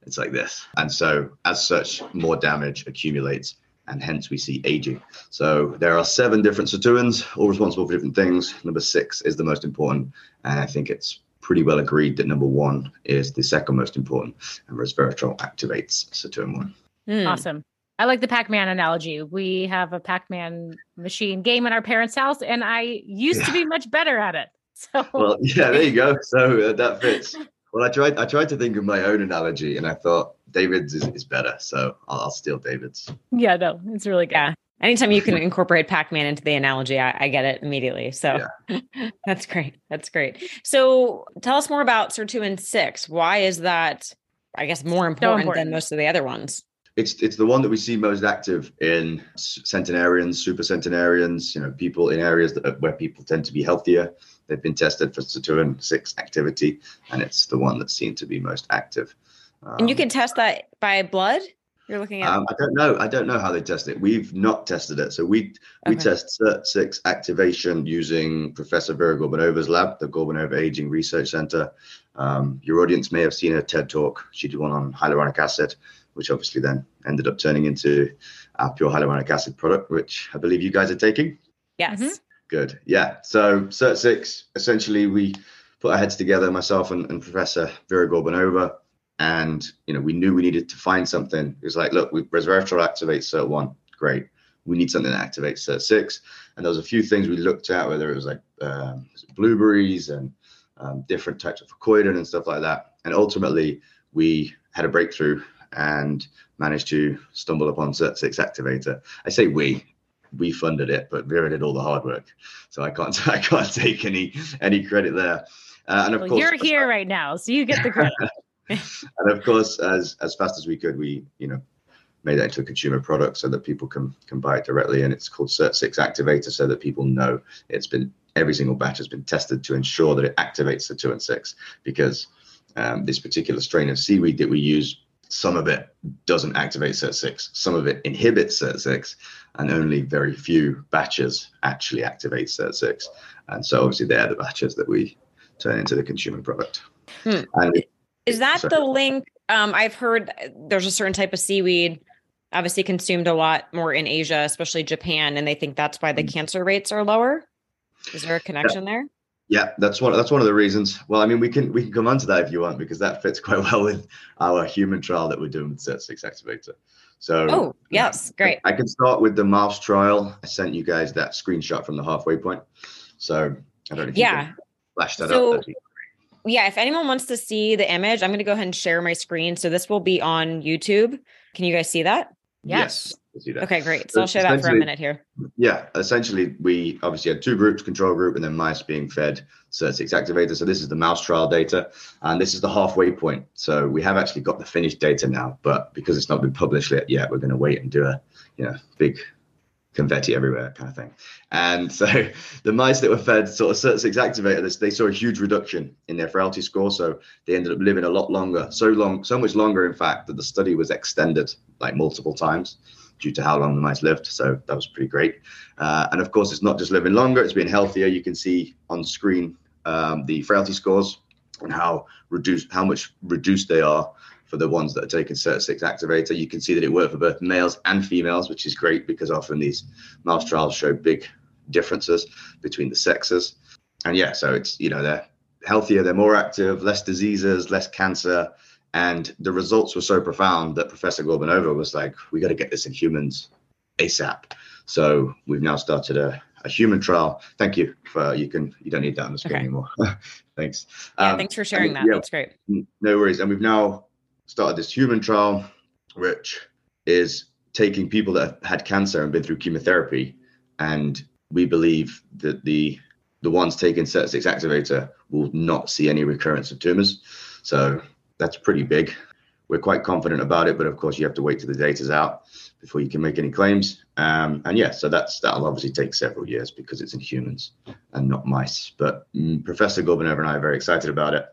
it's like this. And so as such, more damage accumulates, and hence we see aging. So there are seven different sirtuins, all responsible for different things. Number six is the most important, and I think it's pretty well agreed that number one is the second most important, and resveratrol activates sirtuin one. Hmm. Awesome. I like the Pac-Man analogy. We have a Pac-Man machine game in our parents' house, and I used to be much better at it. So Well, yeah, there you go. So uh, that fits. Well, I tried. I tried to think of my own analogy, and I thought David's is, is better, so I'll, I'll steal David's. yeah, no, it's really good. Yeah. Anytime you can incorporate Pac-Man into the analogy, I, I get it immediately. So that's great. That's great. So tell us more about sirtuin six. Why is that? I guess more important, important. than most of the other ones. It's it's the one that we see most active in centenarians, super centenarians. You know, people in areas that, where people tend to be healthier. They've been tested for sirtuin six activity, and it's the one that seemed to be most active. and you Um, can test that by blood. You're looking at. Um, I don't know. I don't know how they test it. We've not tested it. So we we Okay. test SIRT6 activation using Professor Vera Gorbunova's lab, the Gorbunova Aging Research Center. Um, your audience may have seen her TED talk. She did one on hyaluronic acid, which obviously then ended up turning into our pure hyaluronic acid product, which I believe you guys are taking. yes. Mhm. Good. Yeah. So SIRT6, essentially, we put our heads together, myself and, and Professor Vera Gorbunova, and you know, we knew we needed to find something. It was like, look, we, resveratrol activates SIRT1. Great. We need something that activates SIRT6. And there was a few things we looked at, whether it was like um, blueberries and um, different types of fucoidan and stuff like that. And ultimately, we had a breakthrough and managed to stumble upon SIRT6 activator. I say we, we funded it, but Vera did all the hard work, so I can't I can't take any any credit there. Uh, and of Well, course, you're here right now, so you get the credit. and of course, as as fast as we could, we you know made that into a consumer product so that people can can buy it directly, and it's called SIRT Six Activator, so that people know it's been every single batch has been tested to ensure that it activates the two and six, because um, this particular strain of seaweed that we use, some of it doesn't activate SIRT Six, some of it inhibits SIRT Six, and only very few batches actually activate SIRT Six, and so obviously they're the batches that we turn into the consumer product. Hmm. And Is that the link? Um, I've heard there's a certain type of seaweed, obviously consumed a lot more in Asia, especially Japan, and they think that's why the Mm. cancer rates are lower. Is there a connection there? Yeah, that's one. That's one of the reasons. Well, I mean, we can we can come on to that if you want because that fits quite well with our human trial that we're doing with SIRT6 activator. So, Oh, yes, great. I can start with the mouse trial. I sent you guys that screenshot from the halfway point. So I don't know if you Yeah. can flash that So- up. Yeah, if anyone wants to see the image, I'm going to go ahead and share my screen. So this will be on YouTube. Can you guys see that? Yes. Let's do that. Okay, great. So So I'll share that for a minute here. Yeah, essentially, we obviously had two groups, control group, and then mice being fed SIRT6 activator. So this is the mouse trial data, and this is the halfway point. So we have actually got the finished data now, but because it's not been published yet, yet we're going to wait and do a you know big confetti everywhere kind of thing. And so the mice that were fed sort of SIRT6 activator, they saw a huge reduction in their frailty score. So they ended up living a lot longer, so long, so much longer, in fact, that the study was extended like multiple times due to how long the mice lived. So that was pretty great. Uh, and of course, it's not just living longer, it's being healthier. You can see on screen um, the frailty scores and how reduced, how much reduced they are for the ones that are taking SIRT6 activator. You can see that it worked for both males and females, which is great because often these mouse trials show big differences between the sexes. And yeah, so it's, you know, they're healthier, they're more active, less diseases, less cancer. And the results were so profound that Professor Gorbunova was like, we got to get this in humans ASAP. So we've now started a, a human trial. Thank you for you can you don't need that on the screen okay. anymore. thanks. Yeah, um, thanks for sharing that. Yeah, That's great. No worries. And we've now started this human trial, which is taking people that have had cancer and been through chemotherapy, and we believe that the the ones taking SIRT6 activator will not see any recurrence of tumors. So that's pretty big. We're quite confident about it, but of course you have to wait till the data's out before you can make any claims. Um, and yeah, so that's that'll obviously take several years because it's in humans and not mice. But mm, Professor Gorbunova and I are very excited about it.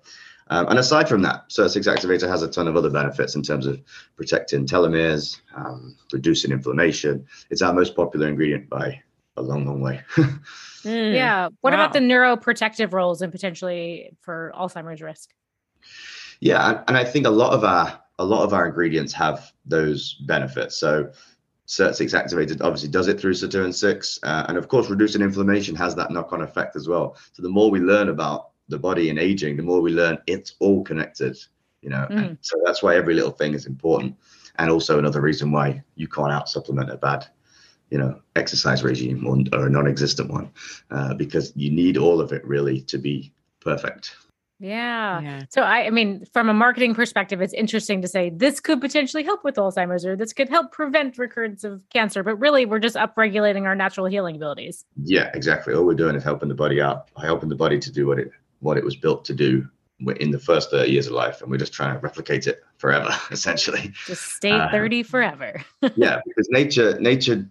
Um, and aside from that, SIRT6 activator has a ton of other benefits in terms of protecting telomeres, um, reducing inflammation. It's our most popular ingredient by a long, long way. mm, yeah. What wow. about the neuroprotective roles and potentially for Alzheimer's risk? Yeah, and I think a lot of our a lot of our ingredients have those benefits. So SIRT6 activated obviously does it through sirtuin 6. Uh, and of course, reducing inflammation has that knock on effect as well. So the more we learn about the body and aging, the more we learn it's all connected, you know. Mm. so that's why every little thing is important. And also another reason why you can't out supplement a bad, you know, exercise regime or, or a non existent one, uh, because you need all of it really to be perfect. Yeah. yeah. So I, I mean, from a marketing perspective, it's interesting to say this could potentially help with Alzheimer's or this could help prevent recurrence of cancer, but really we're just upregulating our natural healing abilities. Yeah, exactly. All we're doing is helping the body out, helping the body to do what it what it was built to do in the first 30 years of life and we're just trying to replicate it forever essentially just stay uh, 30 forever yeah because nature nature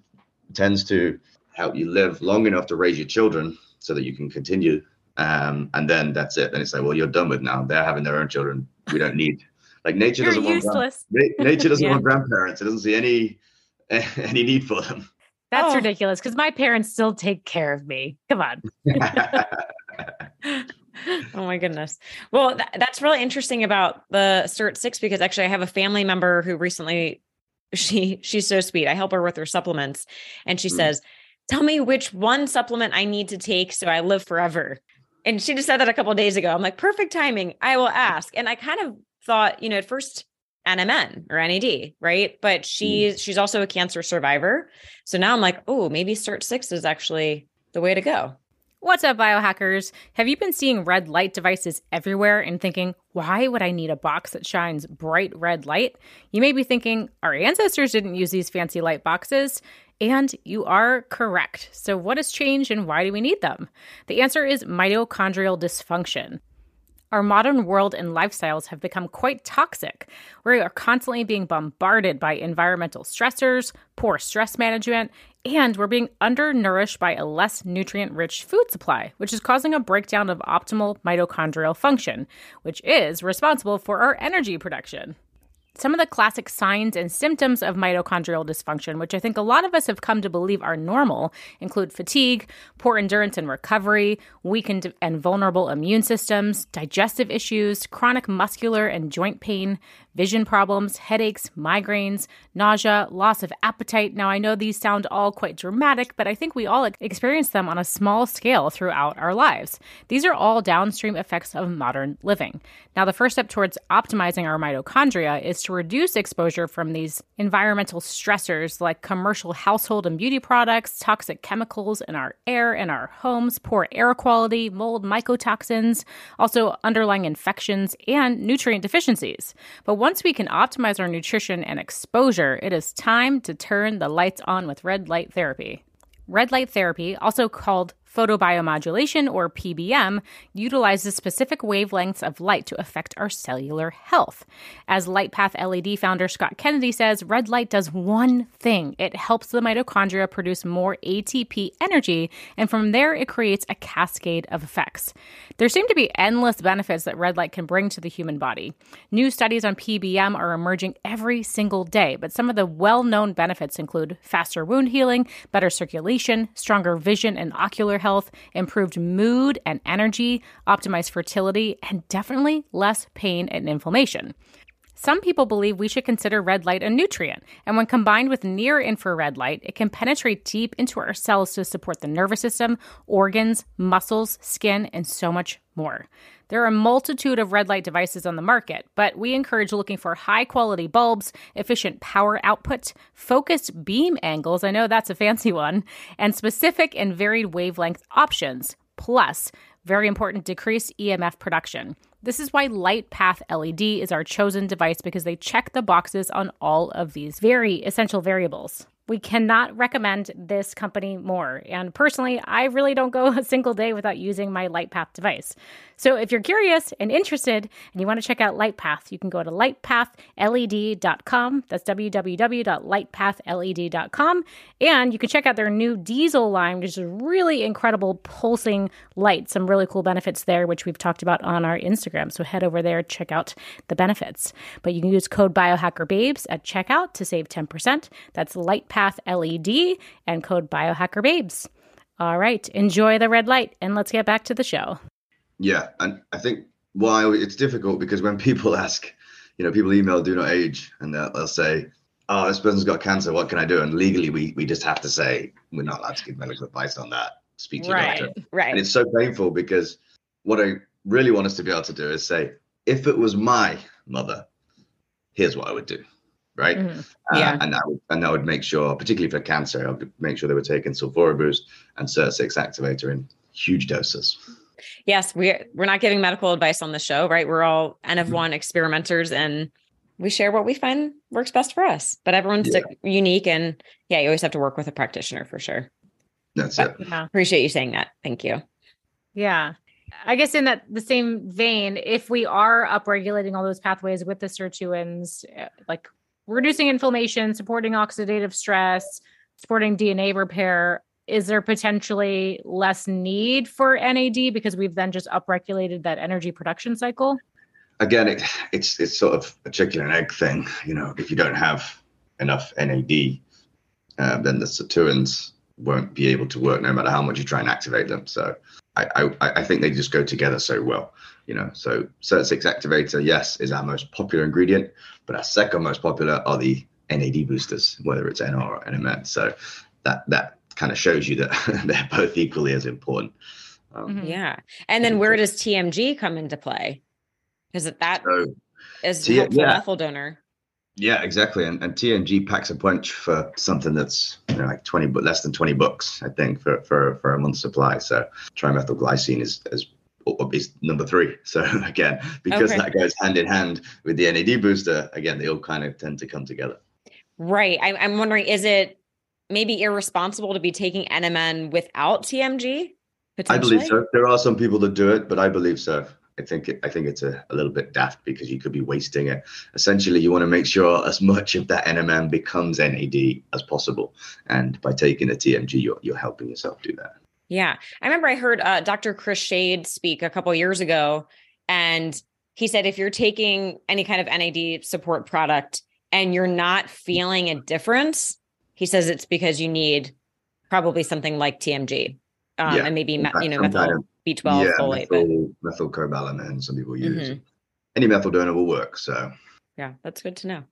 tends to help you live long enough to raise your children so that you can continue um, and then that's it then it's like well you're done with now they're having their own children we don't need like nature you're doesn't useless. want nature doesn't yeah. want grandparents it doesn't see any any need for them that's oh. ridiculous because my parents still take care of me come on oh my goodness. Well, th- that's really interesting about the SIRT six because actually I have a family member who recently she she's so sweet. I help her with her supplements, and she mm. says, "Tell me which one supplement I need to take so I live forever." And she just said that a couple days ago. I'm like, perfect timing. I will ask. And I kind of thought, you know, at first NMN or NAD, right? But she's mm. she's also a cancer survivor. So now I'm like, oh, maybe SIRT six is actually the way to go. What's up, biohackers? Have you been seeing red light devices everywhere and thinking, why would I need a box that shines bright red light? You may be thinking, our ancestors didn't use these fancy light boxes. And you are correct. So, what has changed and why do we need them? The answer is mitochondrial dysfunction. Our modern world and lifestyles have become quite toxic. We are constantly being bombarded by environmental stressors, poor stress management, and we're being undernourished by a less nutrient rich food supply, which is causing a breakdown of optimal mitochondrial function, which is responsible for our energy production. Some of the classic signs and symptoms of mitochondrial dysfunction, which I think a lot of us have come to believe are normal, include fatigue, poor endurance and recovery, weakened and vulnerable immune systems, digestive issues, chronic muscular and joint pain, vision problems, headaches, migraines, nausea, loss of appetite. Now, I know these sound all quite dramatic, but I think we all experience them on a small scale throughout our lives. These are all downstream effects of modern living. Now, the first step towards optimizing our mitochondria is to reduce exposure from these environmental stressors like commercial household and beauty products, toxic chemicals in our air and our homes, poor air quality, mold, mycotoxins, also underlying infections, and nutrient deficiencies. But once we can optimize our nutrition and exposure, it is time to turn the lights on with red light therapy. Red light therapy, also called Photobiomodulation, or PBM, utilizes specific wavelengths of light to affect our cellular health. As LightPath LED founder Scott Kennedy says, red light does one thing it helps the mitochondria produce more ATP energy, and from there, it creates a cascade of effects. There seem to be endless benefits that red light can bring to the human body. New studies on PBM are emerging every single day, but some of the well known benefits include faster wound healing, better circulation, stronger vision and ocular health, improved mood and energy, optimized fertility, and definitely less pain and inflammation. Some people believe we should consider red light a nutrient, and when combined with near infrared light, it can penetrate deep into our cells to support the nervous system, organs, muscles, skin, and so much more. There are a multitude of red light devices on the market, but we encourage looking for high quality bulbs, efficient power output, focused beam angles, I know that's a fancy one, and specific and varied wavelength options, plus, very important, decreased EMF production. This is why LightPath LED is our chosen device because they check the boxes on all of these very essential variables. We cannot recommend this company more. And personally, I really don't go a single day without using my LightPath device. So if you're curious and interested and you want to check out LightPath, you can go to lightpathled.com. That's www.lightpathled.com. And you can check out their new diesel line, which is really incredible pulsing light. Some really cool benefits there, which we've talked about on our Instagram. So head over there, check out the benefits. But you can use code BiohackerBabes at checkout to save 10%. That's LightPath LED and code Biohacker Babes. All right, enjoy the red light and let's get back to the show. Yeah, and I think why it's difficult because when people ask, you know, people email "Do not age" and they'll, they'll say, "Oh, this person's got cancer. What can I do?" And legally, we we just have to say we're not allowed to give medical advice on that. Speak to your right, doctor. right. And it's so painful because what I really want us to be able to do is say, if it was my mother, here's what I would do. Right. Mhm. Uh, Yeah. and that would and that would make sure, particularly for cancer, I would make sure they were taking sulfura boost and SIRT6 activator in huge doses. Yes, we're we're not giving medical advice on the show, right? We're all N of one experimenters and we share what we find works best for us. But everyone's Yeah. unique and yeah, you always have to work with a practitioner for sure. That's But- it. Yeah. Appreciate you saying that. Thank you. Yeah. I guess in that the same vein, if we are upregulating all those pathways with the sirtuins, uh, like reducing inflammation, supporting oxidative stress, supporting DNA repair, is there potentially less need for NAD because we've then just upregulated that energy production cycle? Again, it, it's it's sort of a chicken and egg thing. You know, if you don't have enough NAD, uh, then the sirtuins won't be able to work no matter how much you try and activate them. So I, I, I think they just go together so well. You know, so SIRT6 activator, yes, is our most popular ingredient, but our second most popular are the NAD boosters, whether it's NR or NMN. So that that kind of shows you that they're both equally as important. Um, Mhm. Yeah. And then where does TMG come into play? Because that So is T- helpful yeah. methyl donor. Yeah, exactly. And, and TMG packs a punch for something that's you know, like 20, but less than 20 bucks, I think, for, for, for a month's supply. So trimethylglycine is, is, is number three. So again, because Okay. that goes hand in hand with the NAD booster, again, they all kind of tend to come together. Right. I, I'm wondering, is it maybe irresponsible to be taking NMN without TMG? I believe so. There are some people that do it, but I believe so. I think it, I think it's a, a little bit daft because you could be wasting it. Essentially, you want to make sure as much of that NMN becomes NAD as possible, and by taking a TMG, you're you're helping yourself do that. Yeah. I remember I heard uh, Dr. Chris Shade speak a couple years ago, and he said if you're taking any kind of NAD support product and you're not feeling a difference, he says it's because you need probably something like TMG um, Yeah, and maybe, you know, methyl B12 yeah, folate. But methyl, methylcobalamin. Some people use Mhm. any methyl donor will work. So yeah, that's good to know.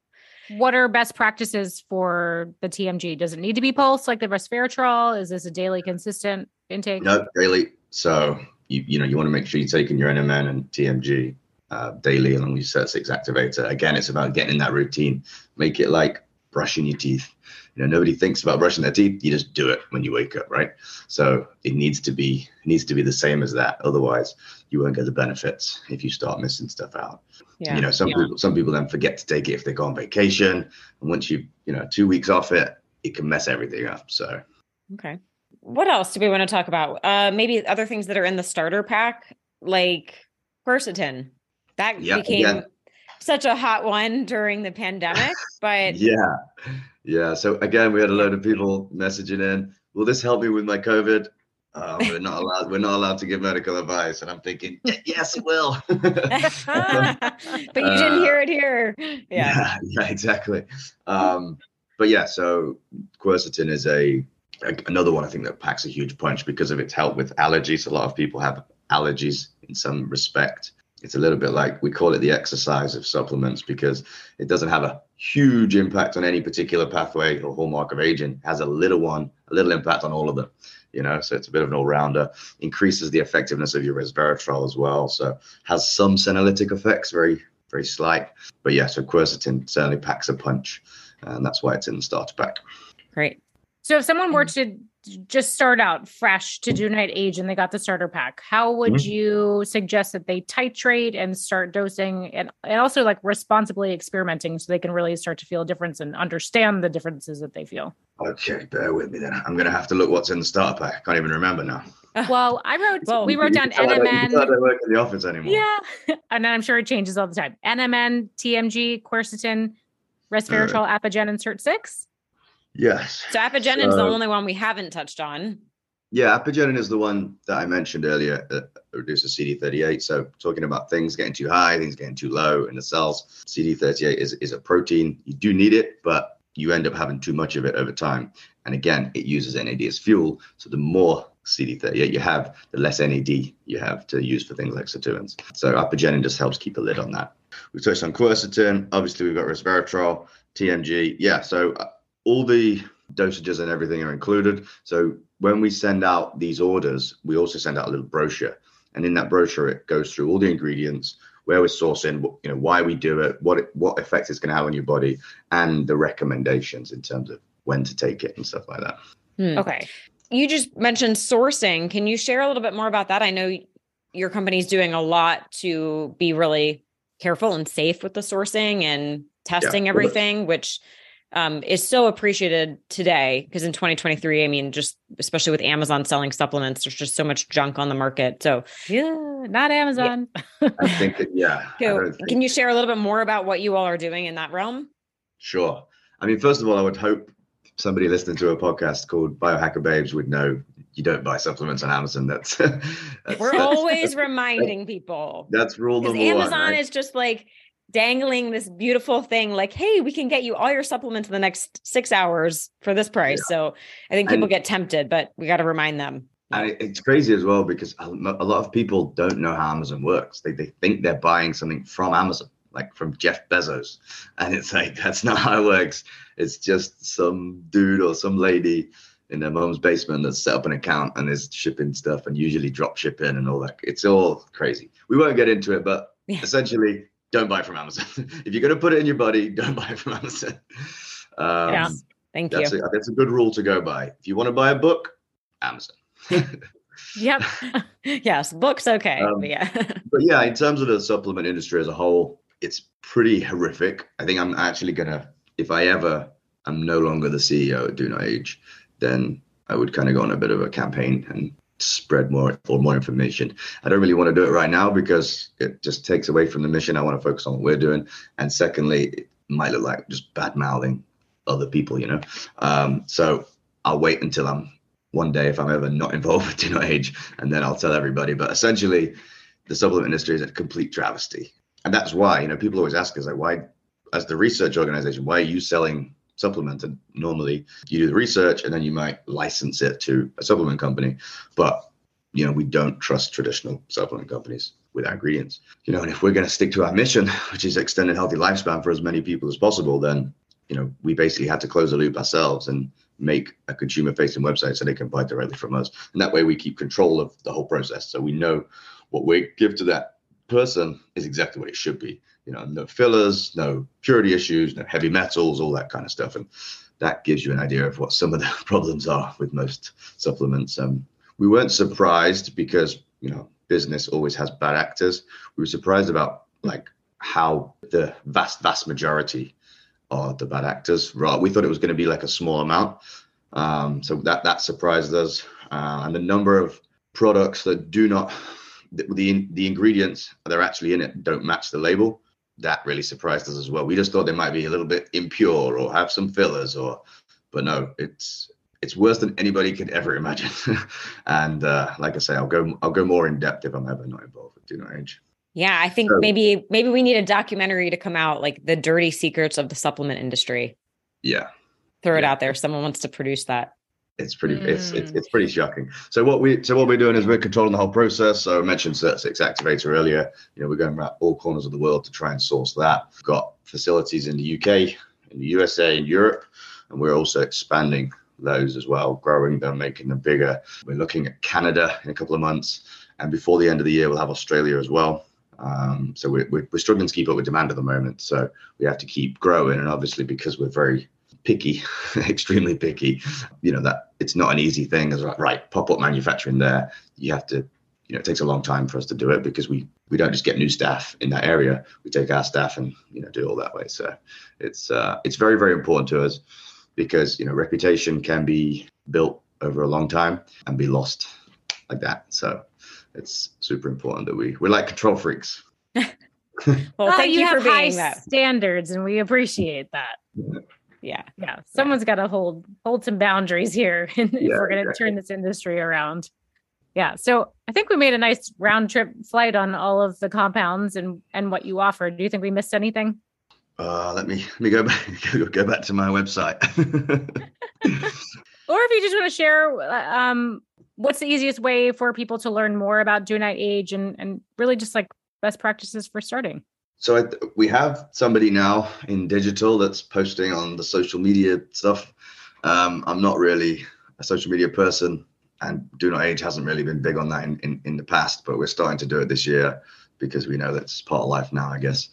What are best practices for the TMG? Does it need to be pulse like the resveratrol? Is this a daily consistent intake? no daily. So you you know you want to make sure you're taking your NMN and TMG uh, daily along with your SIRT6 activator. Again, it's about getting in that routine. Make it like brushing your teeth. You know, nobody thinks about brushing their teeth. You just do it when you wake up, right? So it needs to be it needs to be the same as that. Otherwise, you won't get the benefits if you start missing stuff out. Yeah. You know, some Yeah. people some people then forget to take it if they go on vacation, and once you you know two weeks off it, it can mess everything up. So Okay. What else do we want to talk about? Uh maybe other things that are in the starter pack, like quercetin. That became again. such a hot one during the pandemic, but yeah, yeah. So again, we had a load of people messaging in. Will this help me with my COVID? Uh, we're not allowed. We're not allowed to give medical advice, and I'm thinking, yes, it will. but you didn't Uh, hear it here. Yeah. yeah, yeah, exactly. Um, but yeah, so quercetin is a, a- another one I think that packs a huge punch because of its help with allergies. A lot of people have allergies in some respect. It's a little bit like we call it the exercise of supplements because it doesn't have a huge impact on any particular pathway or hallmark of aging. It has a little one, a little impact on all of them. You know, so it's a bit of an all-rounder. Increases the effectiveness of your resveratrol as well. So has some senolytic effects, very very slight. But yeah, so quercetin certainly packs a punch, and that's why it's in the starter pack. Great. So if someone were mm. to just start out fresh to Do Not Age and they got the starter pack, how would mm-hmm. you suggest that they titrate and start dosing and, and also like responsibly experimenting so they can really start to feel a difference and understand the differences that they feel? Okay, bear with me then. I'm going to have to look what's in the starter pack. I can't even remember now. Well, I wrote, well, we wrote down NMN. I don't work in the office anymore. Yeah. and I'm sure it changes all the time. NMN, TMG, quercetin, resveratrol, uh, apigen, and SIRT 6. Yes. So apigenin is the only one we haven't touched on. Yeah, apigenin is the one that I mentioned earlier that reduces CD38. So talking about things getting too high, things getting too low in the cells. CD38 is, is a protein. You do need it, but you end up having too much of it over time. And again, it uses NAD as fuel. So the more CD38 you have, the less NAD you have to use for things like sirtuins. So apigenin just helps keep a lid on that. We've touched on quercetin. Obviously, we've got resveratrol, TMG. Yeah, so all the dosages and everything are included. So when we send out these orders, we also send out a little brochure, and in that brochure, it goes through all the ingredients, where we're sourcing, you know, why we do it, what it, what effect it's going to have on your body, and the recommendations in terms of when to take it and stuff like that. Hmm. Okay. You just mentioned sourcing. Can you share a little bit more about that? I know your company's doing a lot to be really careful and safe with the sourcing and testing yeah. everything, which um, is so appreciated today because in 2023, I mean, just especially with Amazon selling supplements, there's just so much junk on the market. So, yeah, not Amazon. Yeah. I think that, yeah. So, can you share a little bit more about what you all are doing in that realm? Sure. I mean, first of all, I would hope somebody listening to a podcast called Biohacker Babes would know you don't buy supplements on Amazon. That's, that's we're that's, always reminding people. That's rule number Amazon one. Amazon right? is just like dangling this beautiful thing like hey we can get you all your supplements in the next six hours for this price. Yeah. so i think people and, get tempted but we got to remind them. And it's crazy as well because a lot of people don't know how amazon works. They, they think they're buying something from amazon like from jeff bezos. And it's like that's not how it works. It's just some dude or some lady in their mom's basement that's set up an account and is shipping stuff and usually drop shipping and all that. It's all crazy. We won't get into it but yeah. essentially don't buy from Amazon. if you're going to put it in your body, don't buy from Amazon. Um, yeah, thank that's you. A, that's a good rule to go by. If you want to buy a book, Amazon. yep. yes, books okay. Um, but yeah. but yeah, in terms of the supplement industry as a whole, it's pretty horrific. I think I'm actually gonna, if I ever am no longer the CEO at Do Not Age, then I would kind of go on a bit of a campaign and spread more or more information. I don't really want to do it right now because it just takes away from the mission. I want to focus on what we're doing. And secondly, it might look like just bad mouthing other people, you know. Um, so I'll wait until I'm one day if I'm ever not involved with Do Not Age, and then I'll tell everybody. But essentially, the supplement industry is a complete travesty, and that's why you know people always ask us like, why, as the research organization, why are you selling supplement. And normally you do the research and then you might license it to a supplement company. But, you know, we don't trust traditional supplement companies with our ingredients. You know, and if we're going to stick to our mission, which is extended healthy lifespan for as many people as possible, then, you know, we basically had to close the loop ourselves and make a consumer facing website so they can buy directly from us. And that way we keep control of the whole process. So we know what we give to that person is exactly what it should be you know, no fillers, no purity issues, no heavy metals, all that kind of stuff. And that gives you an idea of what some of the problems are with most supplements. Um, we weren't surprised because, you know, business always has bad actors. We were surprised about like how the vast, vast majority are the bad actors. Right. We thought it was going to be like a small amount. Um, so that, that surprised us. Uh, and the number of products that do not the, the the ingredients that are actually in it don't match the label that really surprised us as well. We just thought they might be a little bit impure or have some fillers or, but no, it's it's worse than anybody could ever imagine. and uh, like I say, I'll go I'll go more in depth if I'm ever not involved with Do Not Age. Yeah, I think so, maybe maybe we need a documentary to come out like the dirty secrets of the supplement industry. Yeah. Throw yeah. it out there. Someone wants to produce that. It's pretty it's, it's Mm. it's pretty shocking. So what we so what we're doing is we're controlling the whole process. So I mentioned SIRT6 activator earlier. You know, we're going around all corners of the world to try and source that. We've got facilities in the UK, in the USA, in Europe, and we're also expanding those as well, growing them, making them bigger. We're looking at Canada in a couple of months, and before the end of the year, we'll have Australia as well. Um, so we're, we're, we're struggling to keep up with demand at the moment. So we have to keep growing, and obviously because we're very picky, extremely picky, you know that it's not an easy thing. As like, right, pop up manufacturing there. You have to, you know, it takes a long time for us to do it because we we don't just get new staff in that area. We take our staff and you know do it all that way. So it's uh, it's very very important to us because you know reputation can be built over a long time and be lost like that. So it's super important that we we're like control freaks. Well, Well, thank you, have for high being that. standards, and we appreciate that. Yeah. Yeah, yeah. someone's got to hold hold some boundaries here if Yeah, we're going to exactly. turn this industry around. Yeah, so I think we made a nice round trip flight on all of the compounds and and what you offer. Do you think we missed anything? Uh, let me let me go back go back to my website. Or if you just want to share, uh, um, what's the easiest way for people to learn more about Do Not Age and and really just like best practices for starting? So I, we have somebody now in digital that's posting on the social media stuff. Um, I'm not really a social media person, and Do Not Age hasn't really been big on that in, in, in the past, but we're starting to do it this year because we know that's part of life now, I guess.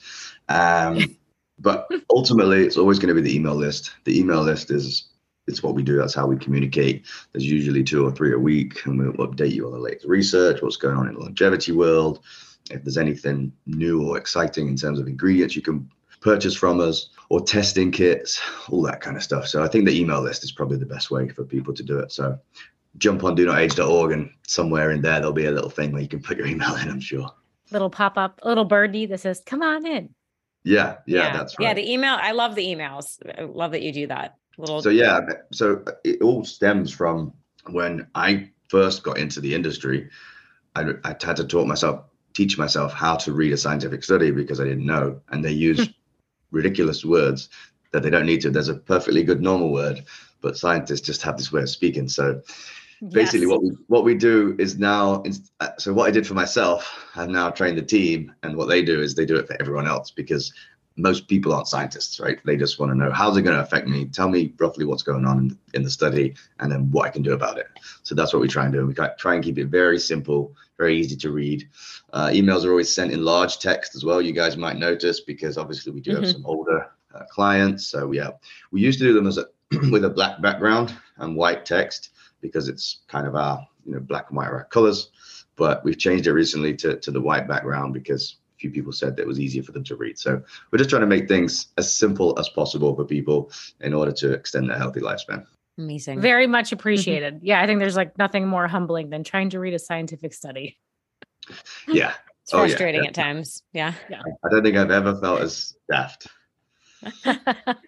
Um, but ultimately, it's always going to be the email list. The email list is it's what we do. That's how we communicate. There's usually two or three a week, and we'll update you on the latest research, what's going on in the longevity world, if there's anything new or exciting in terms of ingredients you can purchase from us or testing kits, all that kind of stuff. So I think the email list is probably the best way for people to do it. So jump on do not age.org and somewhere in there there'll be a little thing where you can put your email in, I'm sure. Little pop up, little birdie that says, "Come on in." Yeah, yeah, that's right. Yeah, the email. I love the emails. I love that you do that. Little So yeah, so it all stems from when I first got into the industry. I, I had to taught myself, teach myself how to read a scientific study because I didn't know, and they use ridiculous words that they don't need to. There's a perfectly good normal word, but scientists just have this way of speaking. So basically, Yes. what we what we do is now. uh, So what I did for myself, I've now trained the team, and what they do is they do it for everyone else because most people aren't scientists, right? They just want to know how's it going to affect me. Tell me roughly what's going on in, in the study, and then what I can do about it. So that's what we try and do. We try and keep it very simple, very easy to read. Uh, emails are always sent in large text as well. You guys might notice because obviously we do have Mhm. some older uh, clients. So yeah, we used to do them as a with a black background and white text because it's kind of our you know black and white our colors. But we've changed it recently to to the white background because a few people said that it was easier for them to read. So we're just trying to make things as simple as possible for people in order to extend their healthy lifespan. Amazing. Very much mm-hmm. appreciated. Yeah, I think there's like nothing more humbling than trying to read a scientific study. Yeah, it's oh, yeah, frustrating at times. Yeah. I don't think I've ever felt as daft. Well,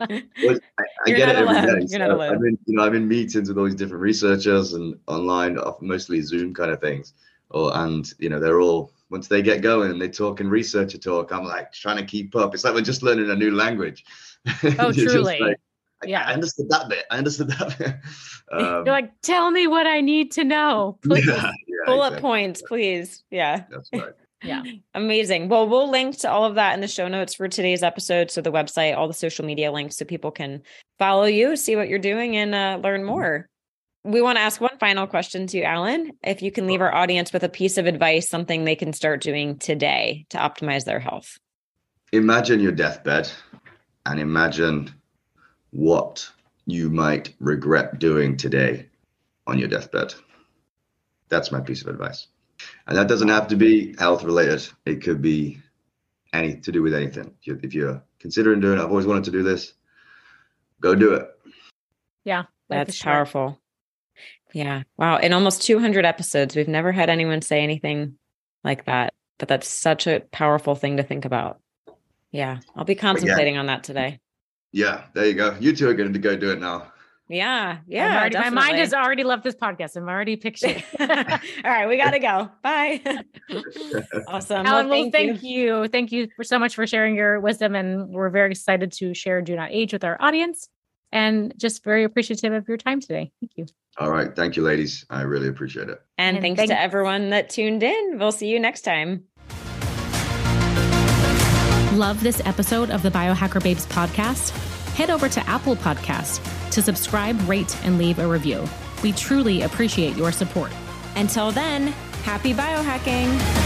I, I You're get not it every alone. day. You're not So alone. I'm in, you know, I'm in meetings with all these different researchers and online, mostly Zoom kind of things. Or and you know, they're all once they get going and they talk in researcher talk, I'm like trying to keep up. It's like we're just learning a new language. Oh, You're just truly. like, I- Yeah. I understood that bit. I understood that bit. Um, You're like, tell me what I need to know. Please. yeah, yeah, Bullet exactly. points, please. Yeah. That's right. Yeah. Amazing. Well, we'll link to all of that in the show notes for today's episode. So the website, all the social media links so people can follow you, see what you're doing, and uh, learn more. We want to ask one final question to you, Alan. If you can leave our audience with a piece of advice, something they can start doing today to optimize their health. imagine your deathbed and imagine what you might regret doing today on your deathbed. That's my piece of advice. And that doesn't have to be health related. It could be any to do with anything. If you're, if you're considering doing it, I've always wanted to do this, go do it. Yeah. That's short. powerful. Yeah. Wow. In almost 200 episodes, we've never had anyone say anything like that, but that's such a powerful thing to think about. Yeah. I'll be contemplating on that today. Yeah, there you go. You two are going to go do it now. Yeah. Yeah. already- my mind definitely. has already left this podcast. I'm already picturing. All right, we gotta go. Bye. awesome. Alan, well, well, thank you. Thank you for so much for sharing your wisdom. And we're very excited to share Do Not Age with our audience and just very appreciative of your time today. Thank you. All right. Thank you, ladies. I really appreciate it. And, And thanks thank- to everyone that tuned in. We'll see you next time. Love this episode of the Biohacker Babes podcast? Head over to Apple Podcast to subscribe, rate, and leave a review. We truly appreciate your support. Until then, happy biohacking.